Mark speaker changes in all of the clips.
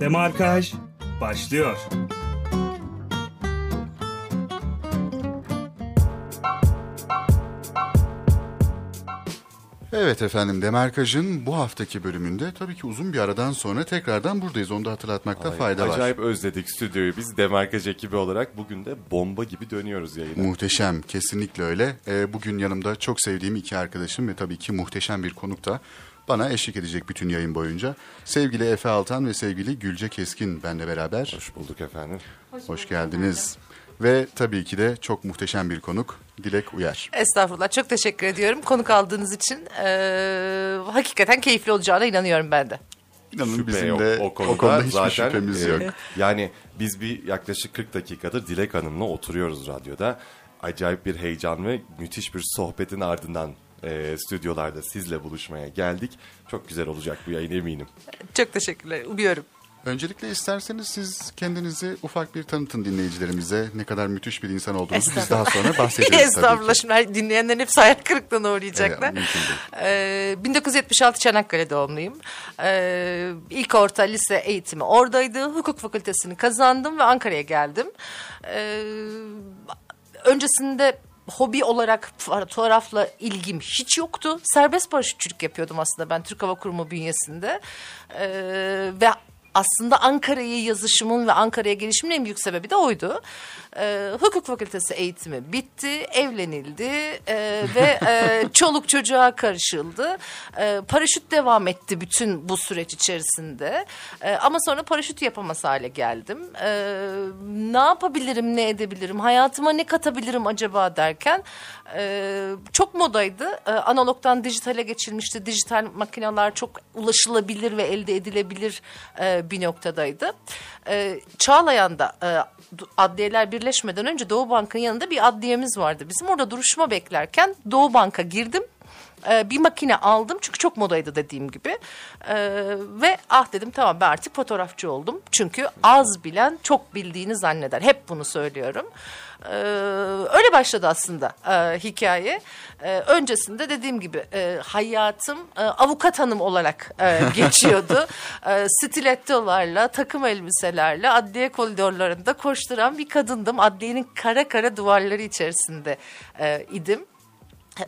Speaker 1: Demarkaj başlıyor.
Speaker 2: Evet efendim Demarkaj'ın bu haftaki bölümünde tabii ki uzun bir aradan sonra tekrardan buradayız. Onu da hatırlatmakta
Speaker 3: Ay,
Speaker 2: fayda var.
Speaker 3: Acayip özledik stüdyoyu. Biz Demarkaj ekibi olarak bugün de bomba gibi dönüyoruz yayına.
Speaker 2: Muhteşem, kesinlikle öyle. Ee, bugün yanımda çok sevdiğim iki arkadaşım ve tabii ki muhteşem bir konuk da bana eşlik edecek bütün yayın boyunca. Sevgili Efe Altan ve sevgili Gülce Keskin benle beraber.
Speaker 3: Hoş bulduk efendim.
Speaker 2: Hoş, geldiniz. Ve tabii ki de çok muhteşem bir konuk Dilek Uyar.
Speaker 4: Estağfurullah çok teşekkür ediyorum konuk aldığınız için. Ee, hakikaten keyifli olacağına inanıyorum ben de.
Speaker 2: İnanın
Speaker 3: Şüphe
Speaker 2: bizim
Speaker 3: yok.
Speaker 2: de
Speaker 3: o konuda,
Speaker 2: o konuda hiçbir
Speaker 3: zaten,
Speaker 2: şüphemiz
Speaker 3: e,
Speaker 2: yok.
Speaker 3: Yani biz bir yaklaşık 40 dakikadır Dilek Hanım'la oturuyoruz radyoda. Acayip bir heyecan ve müthiş bir sohbetin ardından e, stüdyolarda sizle buluşmaya geldik. Çok güzel olacak bu yayın eminim.
Speaker 4: Çok teşekkürler umuyorum.
Speaker 2: Öncelikle isterseniz siz kendinizi ufak bir tanıtın dinleyicilerimize. Ne kadar müthiş bir insan olduğunuzu biz daha sonra bahsederiz tabii
Speaker 4: Estağfurullah
Speaker 2: ki.
Speaker 4: şimdi dinleyenlerin hepsi hayal kırıklığına uğrayacaklar.
Speaker 2: Evet.
Speaker 4: Ee, 1976 Çanakkale doğumluyum. Ee, ilk orta lise eğitimi oradaydı. Hukuk fakültesini kazandım ve Ankara'ya geldim. Ee, öncesinde hobi olarak fotoğrafla ilgim hiç yoktu. Serbest paraşütçülük yapıyordum aslında ben Türk Hava Kurumu bünyesinde. Ee, ve aslında Ankara'yı yazışımın ve Ankara'ya gelişimin en büyük sebebi de oydu. Ee, hukuk fakültesi eğitimi bitti, evlenildi e, ve e, çoluk çocuğa karışıldı. E, paraşüt devam etti bütün bu süreç içerisinde. E, ama sonra paraşüt yapamaz hale geldim. E, ne yapabilirim, ne edebilirim, hayatıma ne katabilirim acaba derken e, çok modaydı. E, analogdan dijitale geçilmişti. Dijital makineler çok ulaşılabilir ve elde edilebilir e, bir noktadaydı. E, Çağlayan'da e, adliyeler birleşmeden önce Doğu Bank'ın yanında bir adliyemiz vardı. Bizim orada duruşma beklerken Doğu Bank'a girdim. Ee, bir makine aldım çünkü çok modaydı dediğim gibi. Ee, ve ah dedim tamam ben artık fotoğrafçı oldum. Çünkü az bilen çok bildiğini zanneder. Hep bunu söylüyorum. Ee, öyle başladı aslında e, hikaye. Ee, öncesinde dediğim gibi e, hayatım e, avukat hanım olarak e, geçiyordu. e, stilettolarla, takım elbiselerle adliye koridorlarında koşturan bir kadındım. Adliyenin kara kara duvarları içerisinde e, idim.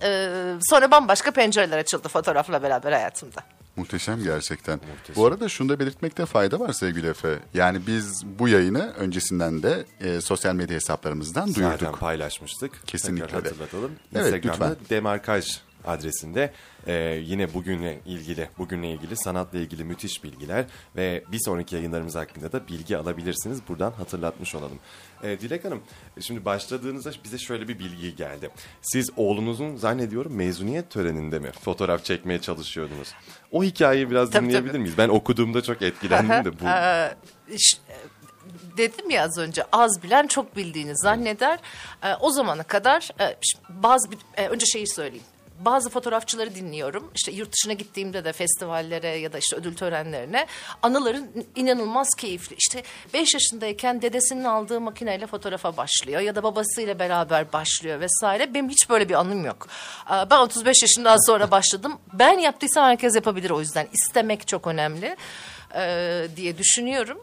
Speaker 4: Ee, sonra bambaşka pencereler açıldı fotoğrafla beraber hayatımda.
Speaker 2: Muhteşem gerçekten. Bu arada şunu da belirtmekte fayda var sevgili Efe. Yani biz bu yayını öncesinden de e, sosyal medya hesaplarımızdan
Speaker 3: Zaten
Speaker 2: duyurduk.
Speaker 3: paylaşmıştık.
Speaker 2: Kesinlikle
Speaker 3: Tekrar hatırlatalım.
Speaker 2: Evet,
Speaker 3: Instagram'da
Speaker 2: lütfen.
Speaker 3: Demarkaj adresinde e, yine bugünle ilgili, bugünle ilgili sanatla ilgili müthiş bilgiler ve bir sonraki yayınlarımız hakkında da bilgi alabilirsiniz. Buradan hatırlatmış olalım. E, Dilek Hanım, şimdi başladığınızda bize şöyle bir bilgi geldi. Siz oğlunuzun zannediyorum mezuniyet töreninde mi fotoğraf çekmeye çalışıyordunuz? O hikayeyi biraz
Speaker 4: Tabii,
Speaker 3: dinleyebilir
Speaker 4: tabii.
Speaker 3: miyiz? Ben okuduğumda çok etkilendim de bu.
Speaker 4: Ee, ş- dedim ya az önce az bilen çok bildiğini zanneder. Ee, o zamana kadar e, bazı bir, e, önce şeyi söyleyeyim. Bazı fotoğrafçıları dinliyorum. İşte yurt dışına gittiğimde de festivallere ya da işte ödül törenlerine anıların inanılmaz keyifli. İşte 5 yaşındayken dedesinin aldığı makineyle fotoğrafa başlıyor ya da babasıyla beraber başlıyor vesaire. Benim hiç böyle bir anım yok. Ben 35 yaşından sonra başladım. Ben yaptıysam herkes yapabilir o yüzden. İstemek çok önemli e, diye düşünüyorum.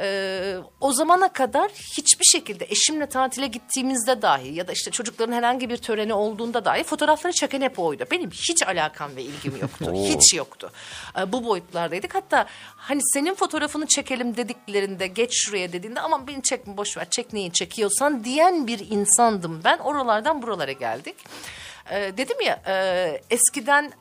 Speaker 4: E, o zamana kadar hiçbir şekilde eşimle tatile gittiğimizde dahi ya da işte çocukların herhangi bir töreni olduğunda dahi fotoğrafları çeken hep oydu. Benim hiç alakam ve ilgim yoktu. Hiç yoktu. E, bu boyutlardaydık. Hatta hani senin fotoğrafını çekelim dediklerinde geç şuraya dediğinde aman beni çekme boş ver çek neyi çekiyorsan diyen bir insandım ben. Oralardan buralara geldik. E, dedim ya e, eskiden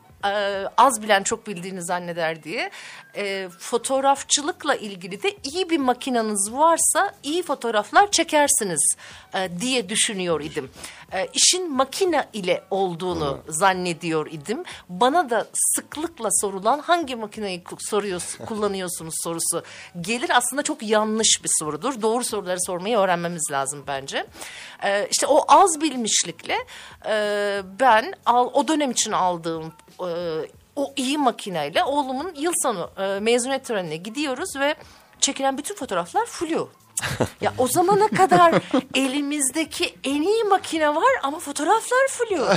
Speaker 4: az bilen çok bildiğini zanneder diye e, fotoğrafçılıkla ilgili de iyi bir makinanız varsa iyi fotoğraflar çekersiniz e, diye düşünüyor idim. E, işin makine ile olduğunu zannediyor idim. Bana da sıklıkla sorulan hangi makineyi soruyorsun, kullanıyorsunuz sorusu gelir. Aslında çok yanlış bir sorudur. Doğru soruları sormayı öğrenmemiz lazım bence. E, işte o az bilmişlikle e, ben al, o dönem için aldığım e, o iyi makineyle oğlumun yıl sonu e, mezuniyet törenine gidiyoruz ve çekilen bütün fotoğraflar flu. Ya o zamana kadar elimizdeki en iyi makine var ama fotoğraflar flu.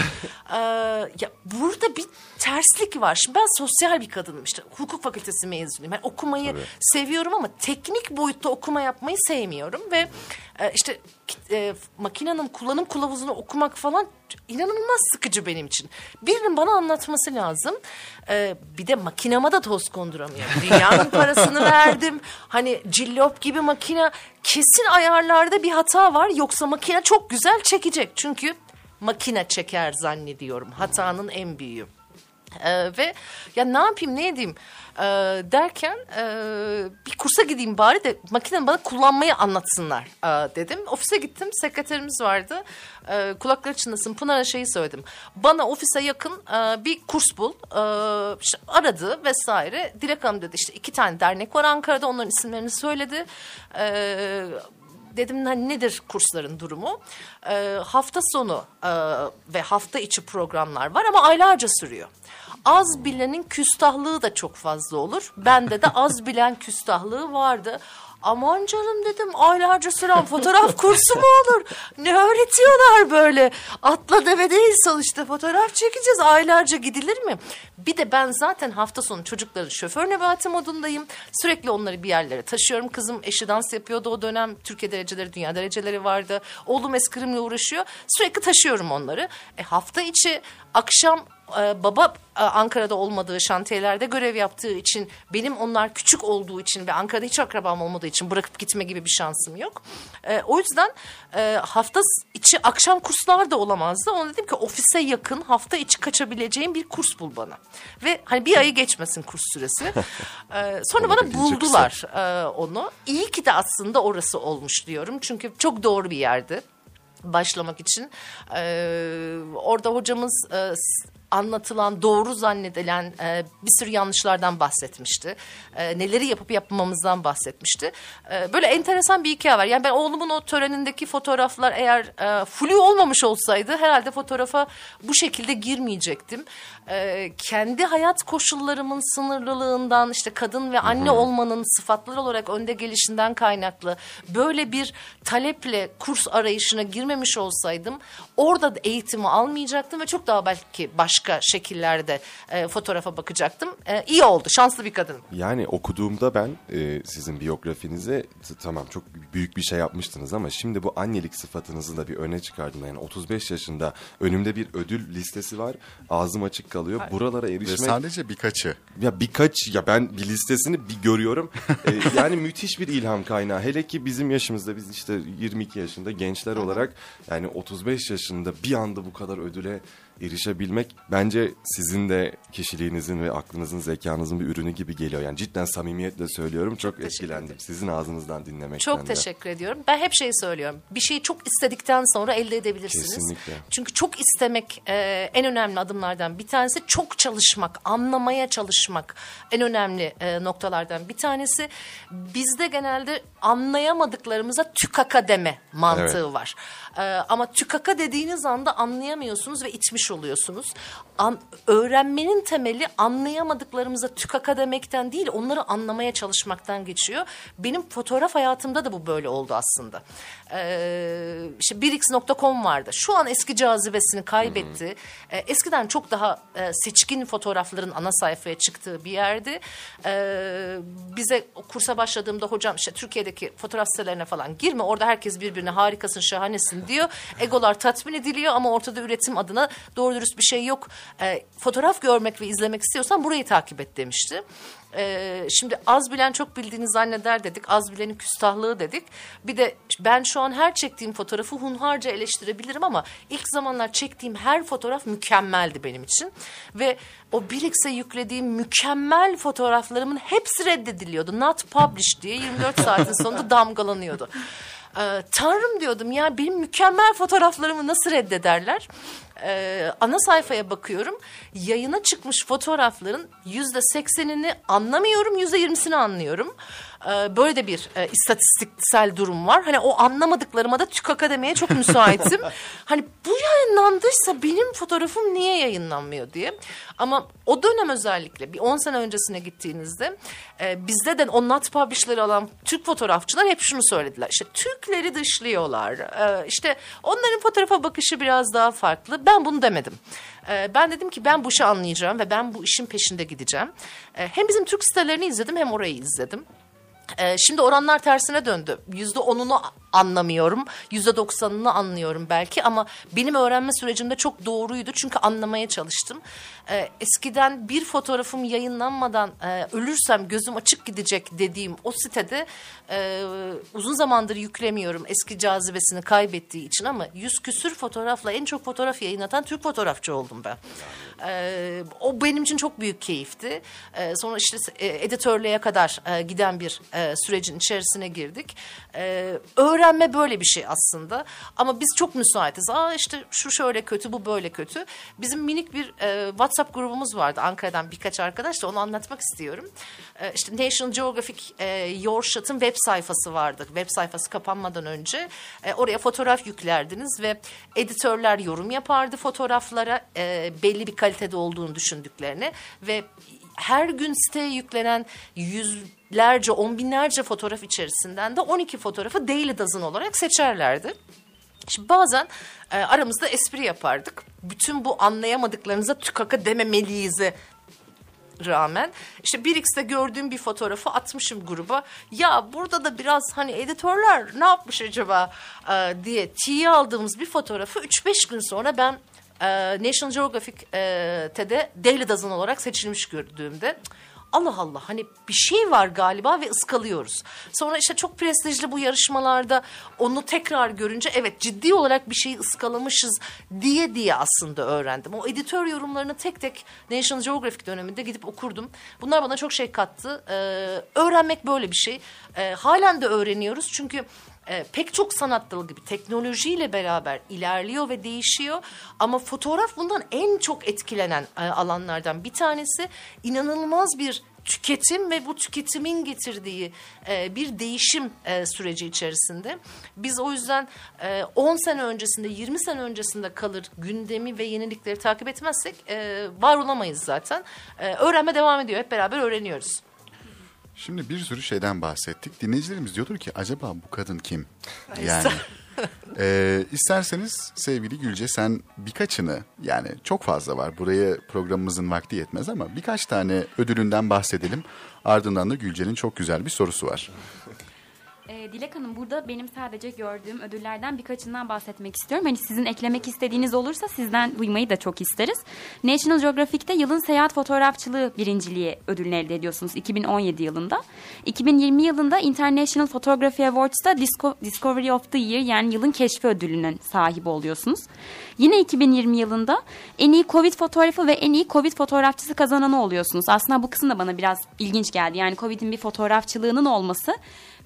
Speaker 4: Ee, ya burada bir terslik var. Şimdi ben sosyal bir kadınım işte. Hukuk fakültesi mezunuyum. Ben okumayı seviyorum ama teknik boyutta okuma yapmayı sevmiyorum ve e, işte e, makinenin kullanım kılavuzunu okumak falan inanılmaz sıkıcı benim için. Birinin bana anlatması lazım. Ee, bir de makinama da toz konduramıyorum. Dünyanın parasını verdim. Hani cillop gibi makine kesin ayarlarda bir hata var. Yoksa makine çok güzel çekecek. Çünkü makine çeker zannediyorum. Hatanın en büyüğü. Ee, ve ya ne yapayım ne edeyim ee, derken e, bir kursa gideyim bari de makineyi bana kullanmayı anlatsınlar ee, dedim. Ofise gittim sekreterimiz vardı ee, kulakları çınlasın Pınar'a şeyi söyledim. Bana ofise yakın e, bir kurs bul ee, işte aradı vesaire. Dilek Hanım dedi işte iki tane dernek var Ankara'da onların isimlerini söyledi. Ee, dedim hani nedir kursların durumu? Ee, hafta sonu e, ve hafta içi programlar var ama aylarca sürüyor. Az bilenin küstahlığı da çok fazla olur. Bende de az bilen küstahlığı vardı. Aman canım dedim aylarca süren fotoğraf kursu mu olur? Ne öğretiyorlar böyle? Atla deve değil sonuçta fotoğraf çekeceğiz aylarca gidilir mi? Bir de ben zaten hafta sonu çocukların şoför nebati modundayım. Sürekli onları bir yerlere taşıyorum. Kızım eşi dans yapıyordu o dönem. Türkiye dereceleri, dünya dereceleri vardı. Oğlum eskrimle uğraşıyor. Sürekli taşıyorum onları. E, hafta içi akşam baba e, Ankara'da olmadığı şantiyelerde görev yaptığı için benim onlar küçük olduğu için ve Ankara'da hiç akrabam olmadığı için bırakıp gitme gibi bir şansım yok. E, o yüzden e, hafta içi akşam kurslar da olamazdı. Ona dedim ki ofise yakın hafta içi kaçabileceğim bir kurs bul bana. Ve hani bir ayı geçmesin kurs süresi. e, sonra bana buldular e, onu. İyi ki de aslında orası olmuş diyorum. Çünkü çok doğru bir yerdi başlamak için. Ee, orada hocamız e, anlatılan, doğru zannedilen e, bir sürü yanlışlardan bahsetmişti. E, neleri yapıp yapmamamızdan bahsetmişti. E, böyle enteresan bir hikaye var. Yani ben oğlumun o törenindeki fotoğraflar eğer e, flu olmamış olsaydı herhalde fotoğrafa bu şekilde girmeyecektim. E, kendi hayat koşullarımın sınırlılığından işte kadın ve anne olmanın sıfatlar olarak önde gelişinden kaynaklı böyle bir taleple kurs arayışına girmemiş olsaydım orada da eğitimi almayacaktım ve çok daha belki başka şekillerde e, fotoğrafa bakacaktım. E, iyi oldu. Şanslı bir kadınım.
Speaker 3: Yani okuduğumda ben e, sizin biyografinize t- tamam çok büyük bir şey yapmıştınız ama şimdi bu annelik sıfatınızı da bir öne çıkardım. Yani 35 yaşında önümde bir ödül listesi var. Ağzım açık kalıyor. Buralara
Speaker 2: Ve
Speaker 3: erişmek
Speaker 2: sadece birkaçı.
Speaker 3: ya birkaç ya ben bir listesini bir görüyorum. Ee, yani müthiş bir ilham kaynağı. Hele ki bizim yaşımızda biz işte 22 yaşında gençler olarak yani 35 yaşında bir anda bu kadar ödüle erişebilmek bence sizin de kişiliğinizin ve aklınızın zekanızın bir ürünü gibi geliyor. Yani cidden samimiyetle söylüyorum çok,
Speaker 4: teşekkür
Speaker 3: etkilendim.
Speaker 4: ederim.
Speaker 3: Sizin ağzınızdan dinlemekten
Speaker 4: Çok
Speaker 3: de.
Speaker 4: teşekkür ediyorum. Ben hep şeyi söylüyorum. Bir şeyi çok istedikten sonra elde edebilirsiniz.
Speaker 3: Kesinlikle.
Speaker 4: Çünkü çok istemek e, en önemli adımlardan bir tanesi. Çok çalışmak, anlamaya çalışmak en önemli e, noktalardan bir tanesi. Bizde genelde anlayamadıklarımıza tükaka deme mantığı
Speaker 3: Evet.
Speaker 4: var. E, ama tükaka dediğiniz anda anlayamıyorsunuz ve içmiş oluyorsunuz. An, öğrenmenin temeli anlayamadıklarımıza tükaka demekten değil, onları anlamaya çalışmaktan geçiyor. Benim fotoğraf hayatımda da bu böyle oldu aslında. Ee, işte 1x.com vardı. Şu an eski cazibesini kaybetti. Ee, eskiden çok daha e, seçkin fotoğrafların ana sayfaya çıktığı bir yerdi. Ee, bize kursa başladığımda hocam işte Türkiye'deki fotoğraf sitelerine falan girme. Orada herkes birbirine harikasın, şahanesin diyor. Egolar tatmin ediliyor ama ortada üretim adına doğru dürüst bir şey yok. Ee, fotoğraf görmek ve izlemek istiyorsan burayı takip et demişti. Ee, şimdi az bilen çok bildiğini zanneder dedik. Az bilenin küstahlığı dedik. Bir de ben şu an her çektiğim fotoğrafı hunharca eleştirebilirim ama ilk zamanlar çektiğim her fotoğraf mükemmeldi benim için. Ve o Birix'e yüklediğim mükemmel fotoğraflarımın hepsi reddediliyordu. Not published diye 24 saatin sonunda damgalanıyordu. Ee, Tanrım diyordum ya benim mükemmel fotoğraflarımı nasıl reddederler? E, ana sayfaya bakıyorum. Yayına çıkmış fotoğrafların yüzde seksenini anlamıyorum, yüzde yirmisini anlıyorum. E, böyle de bir e, istatistiksel durum var. Hani o anlamadıklarıma da tükaka demeye çok müsaitim. hani bu yayınlandıysa benim fotoğrafım niye yayınlanmıyor diye. Ama o dönem özellikle bir 10 sene öncesine gittiğinizde e, bizde de o not publish'ları alan Türk fotoğrafçılar hep şunu söylediler. İşte Türkleri dışlıyorlar. E, işte onların fotoğrafa bakışı biraz daha farklı. Ben bunu demedim. E, ben dedim ki ben bu işi anlayacağım ve ben bu işin peşinde gideceğim. E, hem bizim Türk sitelerini izledim hem orayı izledim. Ee, şimdi oranlar tersine döndü. Yüzde onunu anlamıyorum. Yüzde doksanını anlıyorum belki ama benim öğrenme sürecimde çok doğruydu. Çünkü anlamaya çalıştım. Ee, eskiden bir fotoğrafım yayınlanmadan e, ölürsem gözüm açık gidecek dediğim o sitede e, uzun zamandır yüklemiyorum. Eski cazibesini kaybettiği için ama yüz küsür fotoğrafla en çok fotoğraf yayınlatan Türk fotoğrafçı oldum ben. Ee, o benim için çok büyük keyifti. Ee, sonra işte e, editörlüğe kadar e, giden bir e, sürecin içerisine girdik. Ee, öğrenme böyle bir şey aslında. Ama biz çok müsaitiz. Aa işte şu şöyle kötü, bu böyle kötü. Bizim minik bir e, WhatsApp grubumuz vardı Ankara'dan birkaç arkadaş da onu anlatmak istiyorum. E, işte National Geographic e, Your Shot'ın web sayfası vardı. Web sayfası kapanmadan önce e, oraya fotoğraf yüklerdiniz ve editörler yorum yapardı fotoğraflara e, belli bir kalitede olduğunu düşündüklerini ve her gün siteye yüklenen yüzlerce, on binlerce fotoğraf içerisinden de 12 fotoğrafı Daily Dozen olarak seçerlerdi. Şimdi bazen e, aramızda espri yapardık. Bütün bu anlayamadıklarınıza tükaka dememeliyiz'e rağmen işte 1x'te gördüğüm bir fotoğrafı atmışım gruba. Ya burada da biraz hani editörler ne yapmış acaba e, diye tiye aldığımız bir fotoğrafı 3-5 gün sonra ben e, National Geographic'te Daily Dozen olarak seçilmiş gördüğümde Allah Allah hani bir şey var galiba ve ıskalıyoruz. Sonra işte çok prestijli bu yarışmalarda onu tekrar görünce evet ciddi olarak bir şeyi ıskalamışız diye diye aslında öğrendim. O editör yorumlarını tek tek National Geographic döneminde gidip okurdum. Bunlar bana çok şey kattı. Ee, öğrenmek böyle bir şey. Ee, halen de öğreniyoruz çünkü e, pek çok sanat dalı gibi teknolojiyle beraber ilerliyor ve değişiyor. Ama fotoğraf bundan en çok etkilenen e, alanlardan bir tanesi. İnanılmaz bir tüketim ve bu tüketimin getirdiği e, bir değişim e, süreci içerisinde. Biz o yüzden e, 10 sene öncesinde, 20 sene öncesinde kalır gündemi ve yenilikleri takip etmezsek e, var olamayız zaten. E, öğrenme devam ediyor. Hep beraber öğreniyoruz.
Speaker 2: Şimdi bir sürü şeyden bahsettik. Dinleyicilerimiz diyordur ki acaba bu kadın kim? Yani e, isterseniz sevgili Gülce sen birkaçını yani çok fazla var. Buraya programımızın vakti yetmez ama birkaç tane ödülünden bahsedelim. Ardından da Gülce'nin çok güzel bir sorusu var.
Speaker 5: Ee, Dilek Hanım burada benim sadece gördüğüm ödüllerden birkaçından bahsetmek istiyorum. Hani sizin eklemek istediğiniz olursa sizden duymayı da çok isteriz. National Geographic'te yılın seyahat fotoğrafçılığı birinciliği ödülünü elde ediyorsunuz 2017 yılında. 2020 yılında International Photography Awards'ta Disco Discovery of the Year yani yılın keşfi ödülünün sahibi oluyorsunuz. Yine 2020 yılında en iyi Covid fotoğrafı ve en iyi Covid fotoğrafçısı kazananı oluyorsunuz. Aslında bu kısım da bana biraz ilginç geldi. Yani Covid'in bir fotoğrafçılığının olması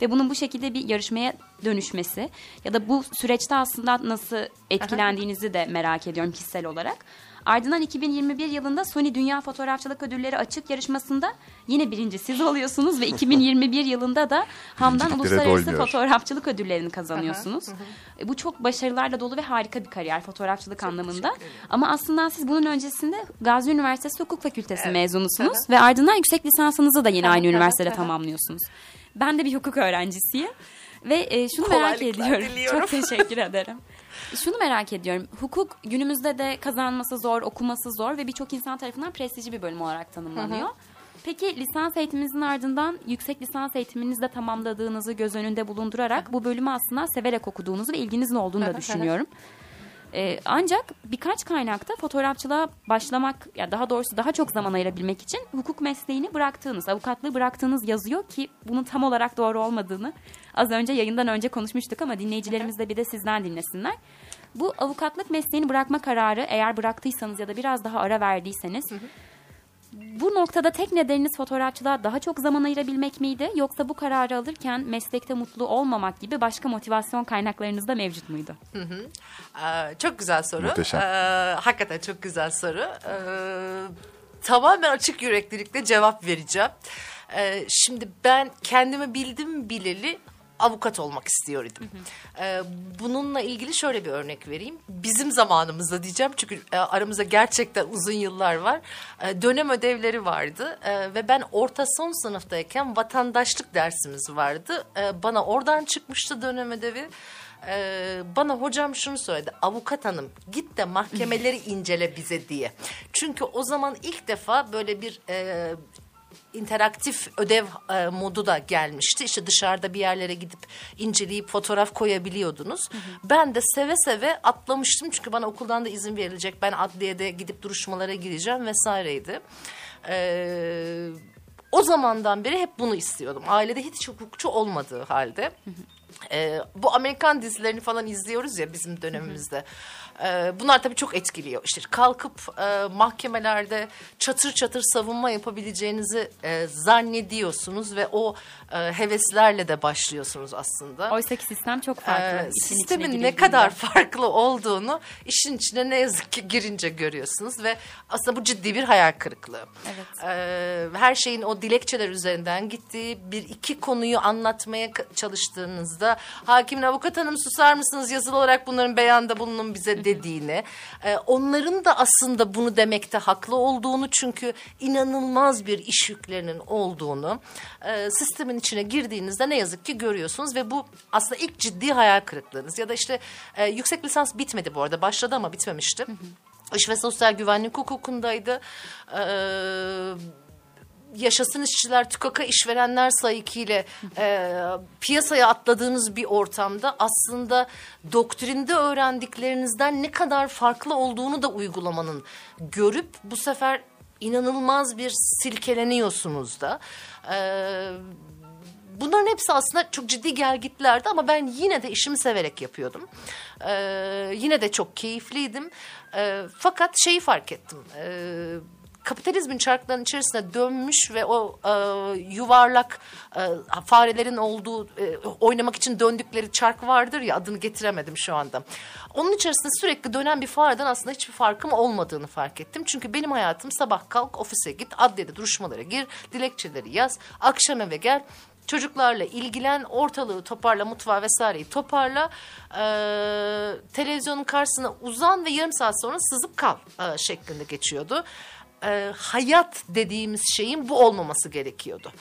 Speaker 5: ve bunun bu şekilde bir yarışmaya dönüşmesi ya da bu süreçte aslında nasıl etkilendiğinizi de merak ediyorum kişisel olarak. Ardından 2021 yılında Sony Dünya Fotoğrafçılık Ödülleri açık yarışmasında yine birinci siz oluyorsunuz ve 2021 yılında da Hamdan Uluslararası
Speaker 2: doymuyor.
Speaker 5: Fotoğrafçılık Ödülleri'ni kazanıyorsunuz. E, Bu çok başarılarla dolu ve harika bir kariyer fotoğrafçılık anlamında. Ama aslında siz bunun öncesinde Gazi Üniversitesi Hukuk Fakültesi mezunusunuz ve ardından yüksek lisansınızı da yine aynı üniversitede tamamlıyorsunuz. Ben de bir hukuk öğrencisiyim. Ve e, şunu merak ediyorum.
Speaker 4: diliyorum.
Speaker 5: Çok teşekkür ederim. Şunu merak ediyorum. Hukuk günümüzde de kazanması zor, okuması zor ve birçok insan tarafından prestijli bir bölüm olarak tanımlanıyor. Peki lisans eğitiminizin ardından yüksek lisans eğitiminizi de tamamladığınızı göz önünde bulundurarak bu bölümü aslında severek okuduğunuzu ve ilginizin olduğunu da düşünüyorum. Ee, ancak birkaç kaynakta fotoğrafçılığa başlamak, ya daha doğrusu daha çok zaman ayırabilmek için hukuk mesleğini bıraktığınız, avukatlığı bıraktığınız yazıyor ki bunun tam olarak doğru olmadığını az önce yayından önce konuşmuştuk ama dinleyicilerimiz de bir de sizden dinlesinler. Bu avukatlık mesleğini bırakma kararı eğer bıraktıysanız ya da biraz daha ara verdiyseniz Bu noktada tek nedeniniz fotoğrafçılığa daha çok zaman ayırabilmek miydi? Yoksa bu kararı alırken meslekte mutlu olmamak gibi başka motivasyon kaynaklarınız da mevcut muydu?
Speaker 4: Ee, çok güzel soru.
Speaker 2: Muhteşem.
Speaker 4: Ee, hakikaten çok güzel soru. Ee, tamamen açık yüreklilikle cevap vereceğim. Ee, şimdi ben kendimi bildim bileli avukat olmak istiyordum. Ee, bununla ilgili şöyle bir örnek vereyim. Bizim zamanımızda diyeceğim çünkü e, aramızda gerçekten uzun yıllar var. E, dönem ödevleri vardı E, ve ben orta son sınıftayken vatandaşlık dersimiz vardı. E, bana oradan çıkmıştı dönem ödevi. Ee, bana hocam şunu söyledi. Avukat hanım git de mahkemeleri incele bize diye. Çünkü o zaman ilk defa böyle bir e, interaktif ödev e, modu da gelmişti. İşte dışarıda bir yerlere gidip inceleyip fotoğraf koyabiliyordunuz. Ben de seve seve atlamıştım çünkü bana okuldan da izin verilecek. Ben adliyede gidip duruşmalara gireceğim vesaireydi. Ee, o zamandan beri hep bunu istiyordum. Ailede hiç hukukçu olmadığı halde. Ee, bu Amerikan dizilerini falan izliyoruz ya bizim dönemimizde. Ee, bunlar tabii çok etkiliyor. İşte kalkıp e, mahkemelerde çatır çatır savunma yapabileceğinizi e, zannediyorsunuz ve o e, heveslerle de başlıyorsunuz aslında.
Speaker 5: Oysa ki sistem çok farklı. İçine
Speaker 4: sistemin ne kadar farklı olduğunu işin içine ne yazık ki girince görüyorsunuz ve aslında bu ciddi bir hayal kırıklığı.
Speaker 5: Evet.
Speaker 4: Ee, her şeyin o dilekçeler üzerinden gittiği bir iki konuyu anlatmaya çalıştığınızda hakimin avukat hanım susar mısınız yazılı olarak bunların beyanda bulunun bize dediğini e, onların da aslında bunu demekte haklı olduğunu çünkü inanılmaz bir iş yüklerinin olduğunu e, sistemin içine girdiğinizde ne yazık ki görüyorsunuz ve bu aslında ilk ciddi hayal kırıklığınız ya da işte e, yüksek lisans bitmedi bu arada başladı ama bitmemişti. İş ve sosyal güvenlik hukukundaydı. Ee, yaşasın işçiler, tükaka işverenler sayıkiyle e, piyasaya atladığınız bir ortamda aslında doktrinde öğrendiklerinizden ne kadar farklı olduğunu da uygulamanın görüp bu sefer inanılmaz bir silkeleniyorsunuz da. Ee, Bunların hepsi aslında çok ciddi gelgitlerdi ama ben yine de işimi severek yapıyordum. Ee, yine de çok keyifliydim. Ee, fakat şeyi fark ettim. Ee, kapitalizmin çarklarının içerisine dönmüş ve o e, yuvarlak e, farelerin olduğu e, oynamak için döndükleri çark vardır ya adını getiremedim şu anda. Onun içerisinde sürekli dönen bir fareden aslında hiçbir farkım olmadığını fark ettim. Çünkü benim hayatım sabah kalk ofise git adliyede duruşmalara gir dilekçeleri yaz akşam eve gel Çocuklarla ilgilen, ortalığı toparla, mutfağı vesaireyi toparla. Ee, televizyonun karşısına uzan ve yarım saat sonra sızıp kal e, şeklinde geçiyordu. Ee, hayat dediğimiz şeyin bu olmaması gerekiyordu.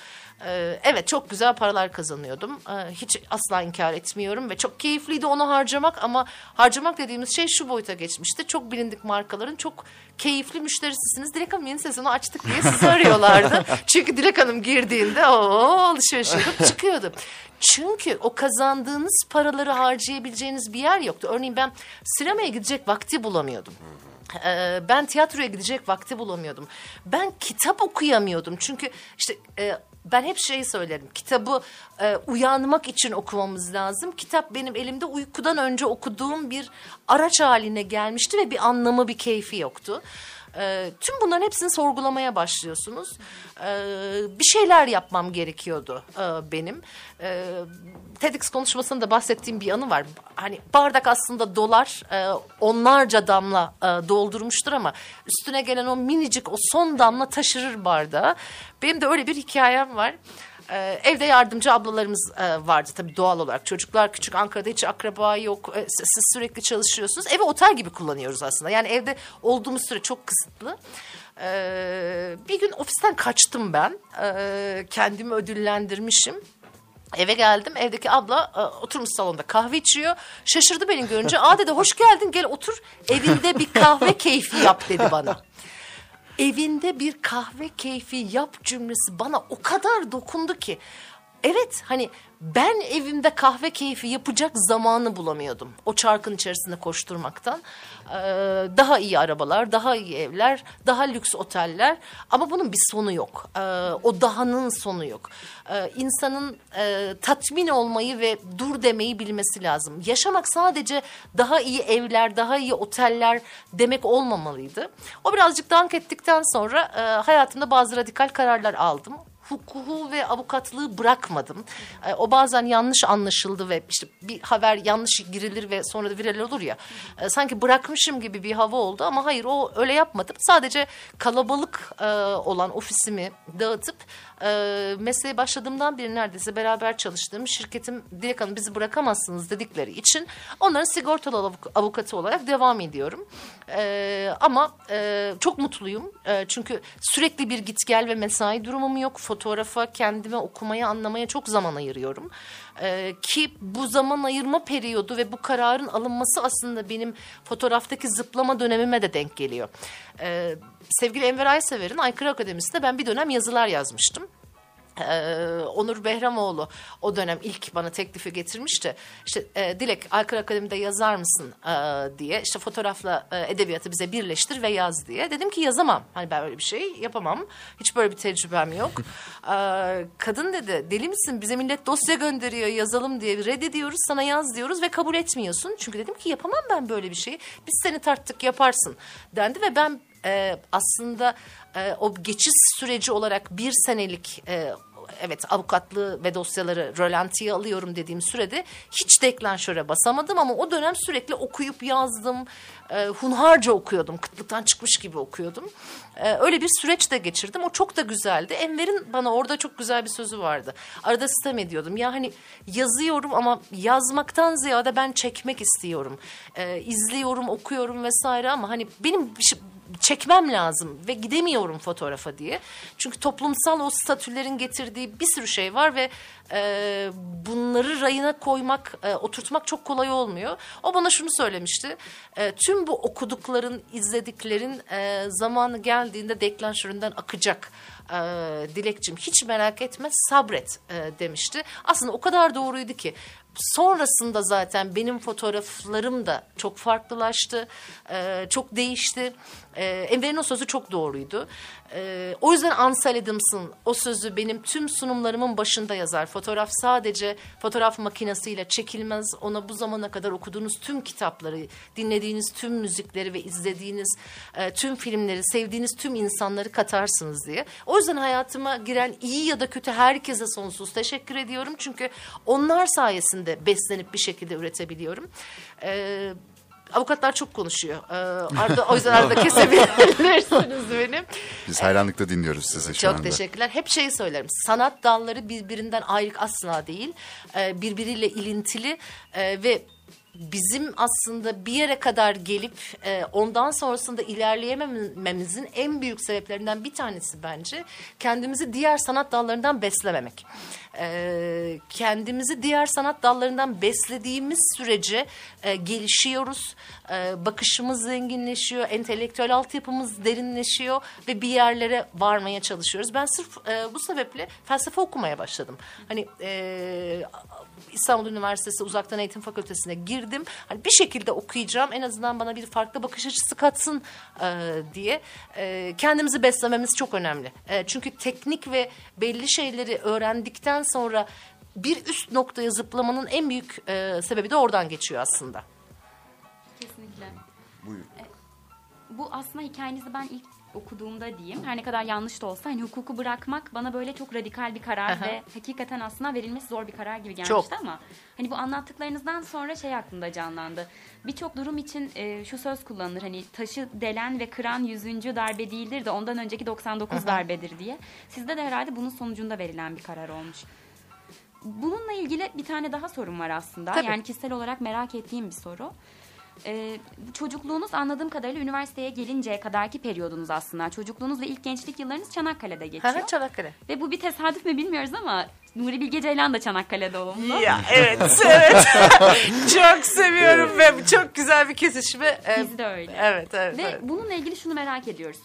Speaker 4: Ee, evet çok güzel paralar kazanıyordum. Ee, hiç asla inkar etmiyorum ve çok keyifliydi onu harcamak ama harcamak dediğimiz şey şu boyuta geçmişti. Çok bilindik markaların çok keyifli müşterisisiniz. Dilek Hanım yeni sezonu açtık diye sizi arıyorlardı. Çünkü Dilek Hanım girdiğinde o alışveriş yapıp çıkıyordu. Çünkü o kazandığınız paraları harcayabileceğiniz bir yer yoktu. Örneğin ben sinemaya gidecek vakti bulamıyordum. Ee, ben tiyatroya gidecek vakti bulamıyordum. Ben kitap okuyamıyordum. Çünkü işte e, ben hep şeyi söylerim. Kitabı e, uyanmak için okumamız lazım. Kitap benim elimde uykudan önce okuduğum bir araç haline gelmişti ve bir anlamı, bir keyfi yoktu. E, tüm bunların hepsini sorgulamaya başlıyorsunuz. E, bir şeyler yapmam gerekiyordu e, benim. E, TEDx konuşmasında da bahsettiğim bir anı var. Hani bardak aslında dolar, e, onlarca damla e, doldurmuştur ama üstüne gelen o minicik, o son damla taşırır bardağı. Benim de öyle bir hikayem var. Ee, evde yardımcı ablalarımız e, vardı tabii doğal olarak. Çocuklar küçük Ankara'da hiç akraba yok. Ee, siz, sürekli çalışıyorsunuz. Evi otel gibi kullanıyoruz aslında. Yani evde olduğumuz süre çok kısıtlı. Ee, bir gün ofisten kaçtım ben. Ee, kendimi ödüllendirmişim. Eve geldim. Evdeki abla e, oturmuş salonda kahve içiyor. Şaşırdı beni görünce. Aa dedi hoş geldin gel otur. Evinde bir kahve keyfi yap dedi bana. Evinde bir kahve keyfi yap cümlesi bana o kadar dokundu ki. Evet hani ben evimde kahve keyfi yapacak zamanı bulamıyordum. O çarkın içerisinde koşturmaktan. Ee, daha iyi arabalar, daha iyi evler, daha lüks oteller. Ama bunun bir sonu yok. Ee, o dahanın sonu yok. Ee, insanın e, tatmin olmayı ve dur demeyi bilmesi lazım. Yaşamak sadece daha iyi evler, daha iyi oteller demek olmamalıydı. O birazcık dank ettikten sonra e, hayatımda bazı radikal kararlar aldım hukuku ve avukatlığı bırakmadım. E, o bazen yanlış anlaşıldı ve işte bir haber yanlış girilir ve sonra da viral olur ya. E, sanki bırakmışım gibi bir hava oldu ama hayır o öyle yapmadım. Sadece kalabalık e, olan ofisimi dağıtıp e, mesleğe başladığımdan beri neredeyse beraber çalıştığım şirketim Dilek Hanım bizi bırakamazsınız dedikleri için onların sigortalı avuk- avukatı olarak devam ediyorum. E, ama e, çok mutluyum. E, çünkü sürekli bir git gel ve mesai durumum yok. Fotoğrafa, kendime okumaya, anlamaya çok zaman ayırıyorum. E, ki bu zaman ayırma periyodu ve bu kararın alınması aslında benim fotoğraftaki zıplama dönemime de denk geliyor. E, sevgili Enver Aysever'in Aykırı Akademisi'nde ben bir dönem yazılar yazmıştım. Ee, Onur Behramoğlu o dönem ilk bana teklifi getirmişti. İşte e, Dilek Aykırı Akademi'de yazar mısın e, diye. İşte fotoğrafla e, edebiyatı bize birleştir ve yaz diye. Dedim ki yazamam. Hani ben öyle bir şey yapamam. Hiç böyle bir tecrübem yok. Ee, kadın dedi deli misin bize millet dosya gönderiyor yazalım diye reddediyoruz sana yaz diyoruz ve kabul etmiyorsun. Çünkü dedim ki yapamam ben böyle bir şeyi. Biz seni tarttık yaparsın dendi ve ben e, aslında e, o geçiş süreci olarak bir senelik e, evet avukatlığı ve dosyaları rölantiye alıyorum dediğim sürede hiç deklanşöre basamadım ama o dönem sürekli okuyup yazdım. E, hunharca okuyordum. Kıtlıktan çıkmış gibi okuyordum. E, öyle bir süreç de geçirdim. O çok da güzeldi. Enver'in bana orada çok güzel bir sözü vardı. Arada sistem ediyordum. Ya hani yazıyorum ama yazmaktan ziyade ben çekmek istiyorum. E, izliyorum, okuyorum vesaire ama hani benim şey- çekmem lazım ve gidemiyorum fotoğrafa diye. Çünkü toplumsal o statülerin getirdiği bir sürü şey var ve e, bunları rayına koymak, e, oturtmak çok kolay olmuyor. O bana şunu söylemişti. E, tüm bu okudukların, izlediklerin e, zamanı geldiğinde deklanşöründen akacak. E, Dilekçim hiç merak etme sabret e, demişti. Aslında o kadar doğruydu ki sonrasında zaten benim fotoğraflarım da çok farklılaştı, e, çok değişti. E, Enver'in o sözü çok doğruydu. E, o yüzden Ansel Adams'ın o sözü benim tüm sunumlarımın başında yazar. Fotoğraf sadece fotoğraf makinesiyle çekilmez. Ona bu zamana kadar okuduğunuz tüm kitapları, dinlediğiniz tüm müzikleri ve izlediğiniz e, tüm filmleri, sevdiğiniz tüm insanları katarsınız diye. O yüzden hayatıma giren iyi ya da kötü herkese sonsuz teşekkür ediyorum. Çünkü onlar sayesinde beslenip bir şekilde üretebiliyorum. Ee, avukatlar çok konuşuyor. Ee, arada, o yüzden arada kesebilirsiniz benim.
Speaker 2: Biz hayranlıkla dinliyoruz sizi şu
Speaker 4: Çok
Speaker 2: anda.
Speaker 4: teşekkürler. Hep şeyi söylerim. Sanat dalları birbirinden ayrı asla değil. Ee, birbiriyle ilintili ee, ve bizim aslında bir yere kadar gelip e, ondan sonrasında ilerleyemememizin en büyük sebeplerinden bir tanesi bence kendimizi diğer sanat dallarından beslememek. Ee, kendimizi diğer sanat dallarından beslediğimiz sürece e, gelişiyoruz. E, bakışımız zenginleşiyor, entelektüel altyapımız derinleşiyor ve bir yerlere varmaya çalışıyoruz. Ben sırf e, bu sebeple felsefe okumaya başladım. Hani e, İstanbul Üniversitesi Uzaktan Eğitim Fakültesine girdim. Hani bir şekilde okuyacağım. En azından bana bir farklı bakış açısı katsın e, diye. E, kendimizi beslememiz çok önemli. E, çünkü teknik ve belli şeyleri öğrendikten sonra bir üst noktaya zıplamanın en büyük e, sebebi de oradan geçiyor aslında.
Speaker 5: Kesinlikle.
Speaker 3: Buyur.
Speaker 5: Bu aslında hikayenizi ben ilk okuduğumda diyeyim her ne kadar yanlış da olsa hani hukuku bırakmak bana böyle çok radikal bir karar
Speaker 4: Aha.
Speaker 5: ve hakikaten aslında verilmesi zor bir karar gibi gelmişti
Speaker 4: Çok.
Speaker 5: ama hani bu anlattıklarınızdan sonra şey aklımda canlandı. Birçok durum için e, şu söz kullanılır hani taşı delen ve kıran yüzüncü darbe değildir de ondan önceki 99 darbedir diye. Sizde de herhalde bunun sonucunda verilen bir karar olmuş. Bununla ilgili bir tane daha sorum var aslında.
Speaker 4: Tabii.
Speaker 5: Yani kişisel olarak merak ettiğim bir soru. Ee, çocukluğunuz anladığım kadarıyla üniversiteye gelinceye kadarki periyodunuz aslında. Çocukluğunuz ve ilk gençlik yıllarınız Çanakkale'de geçiyor.
Speaker 4: Hı, Çanakkale.
Speaker 5: Ve bu bir tesadüf mü bilmiyoruz ama Nuri Bilge Ceylan da Çanakkale doğumlu.
Speaker 4: Ya evet, evet. çok seviyorum ve çok güzel bir kesişme. Ee,
Speaker 5: Biz de öyle.
Speaker 4: Evet, evet.
Speaker 5: Ve
Speaker 4: evet.
Speaker 5: bununla ilgili şunu merak ediyoruz.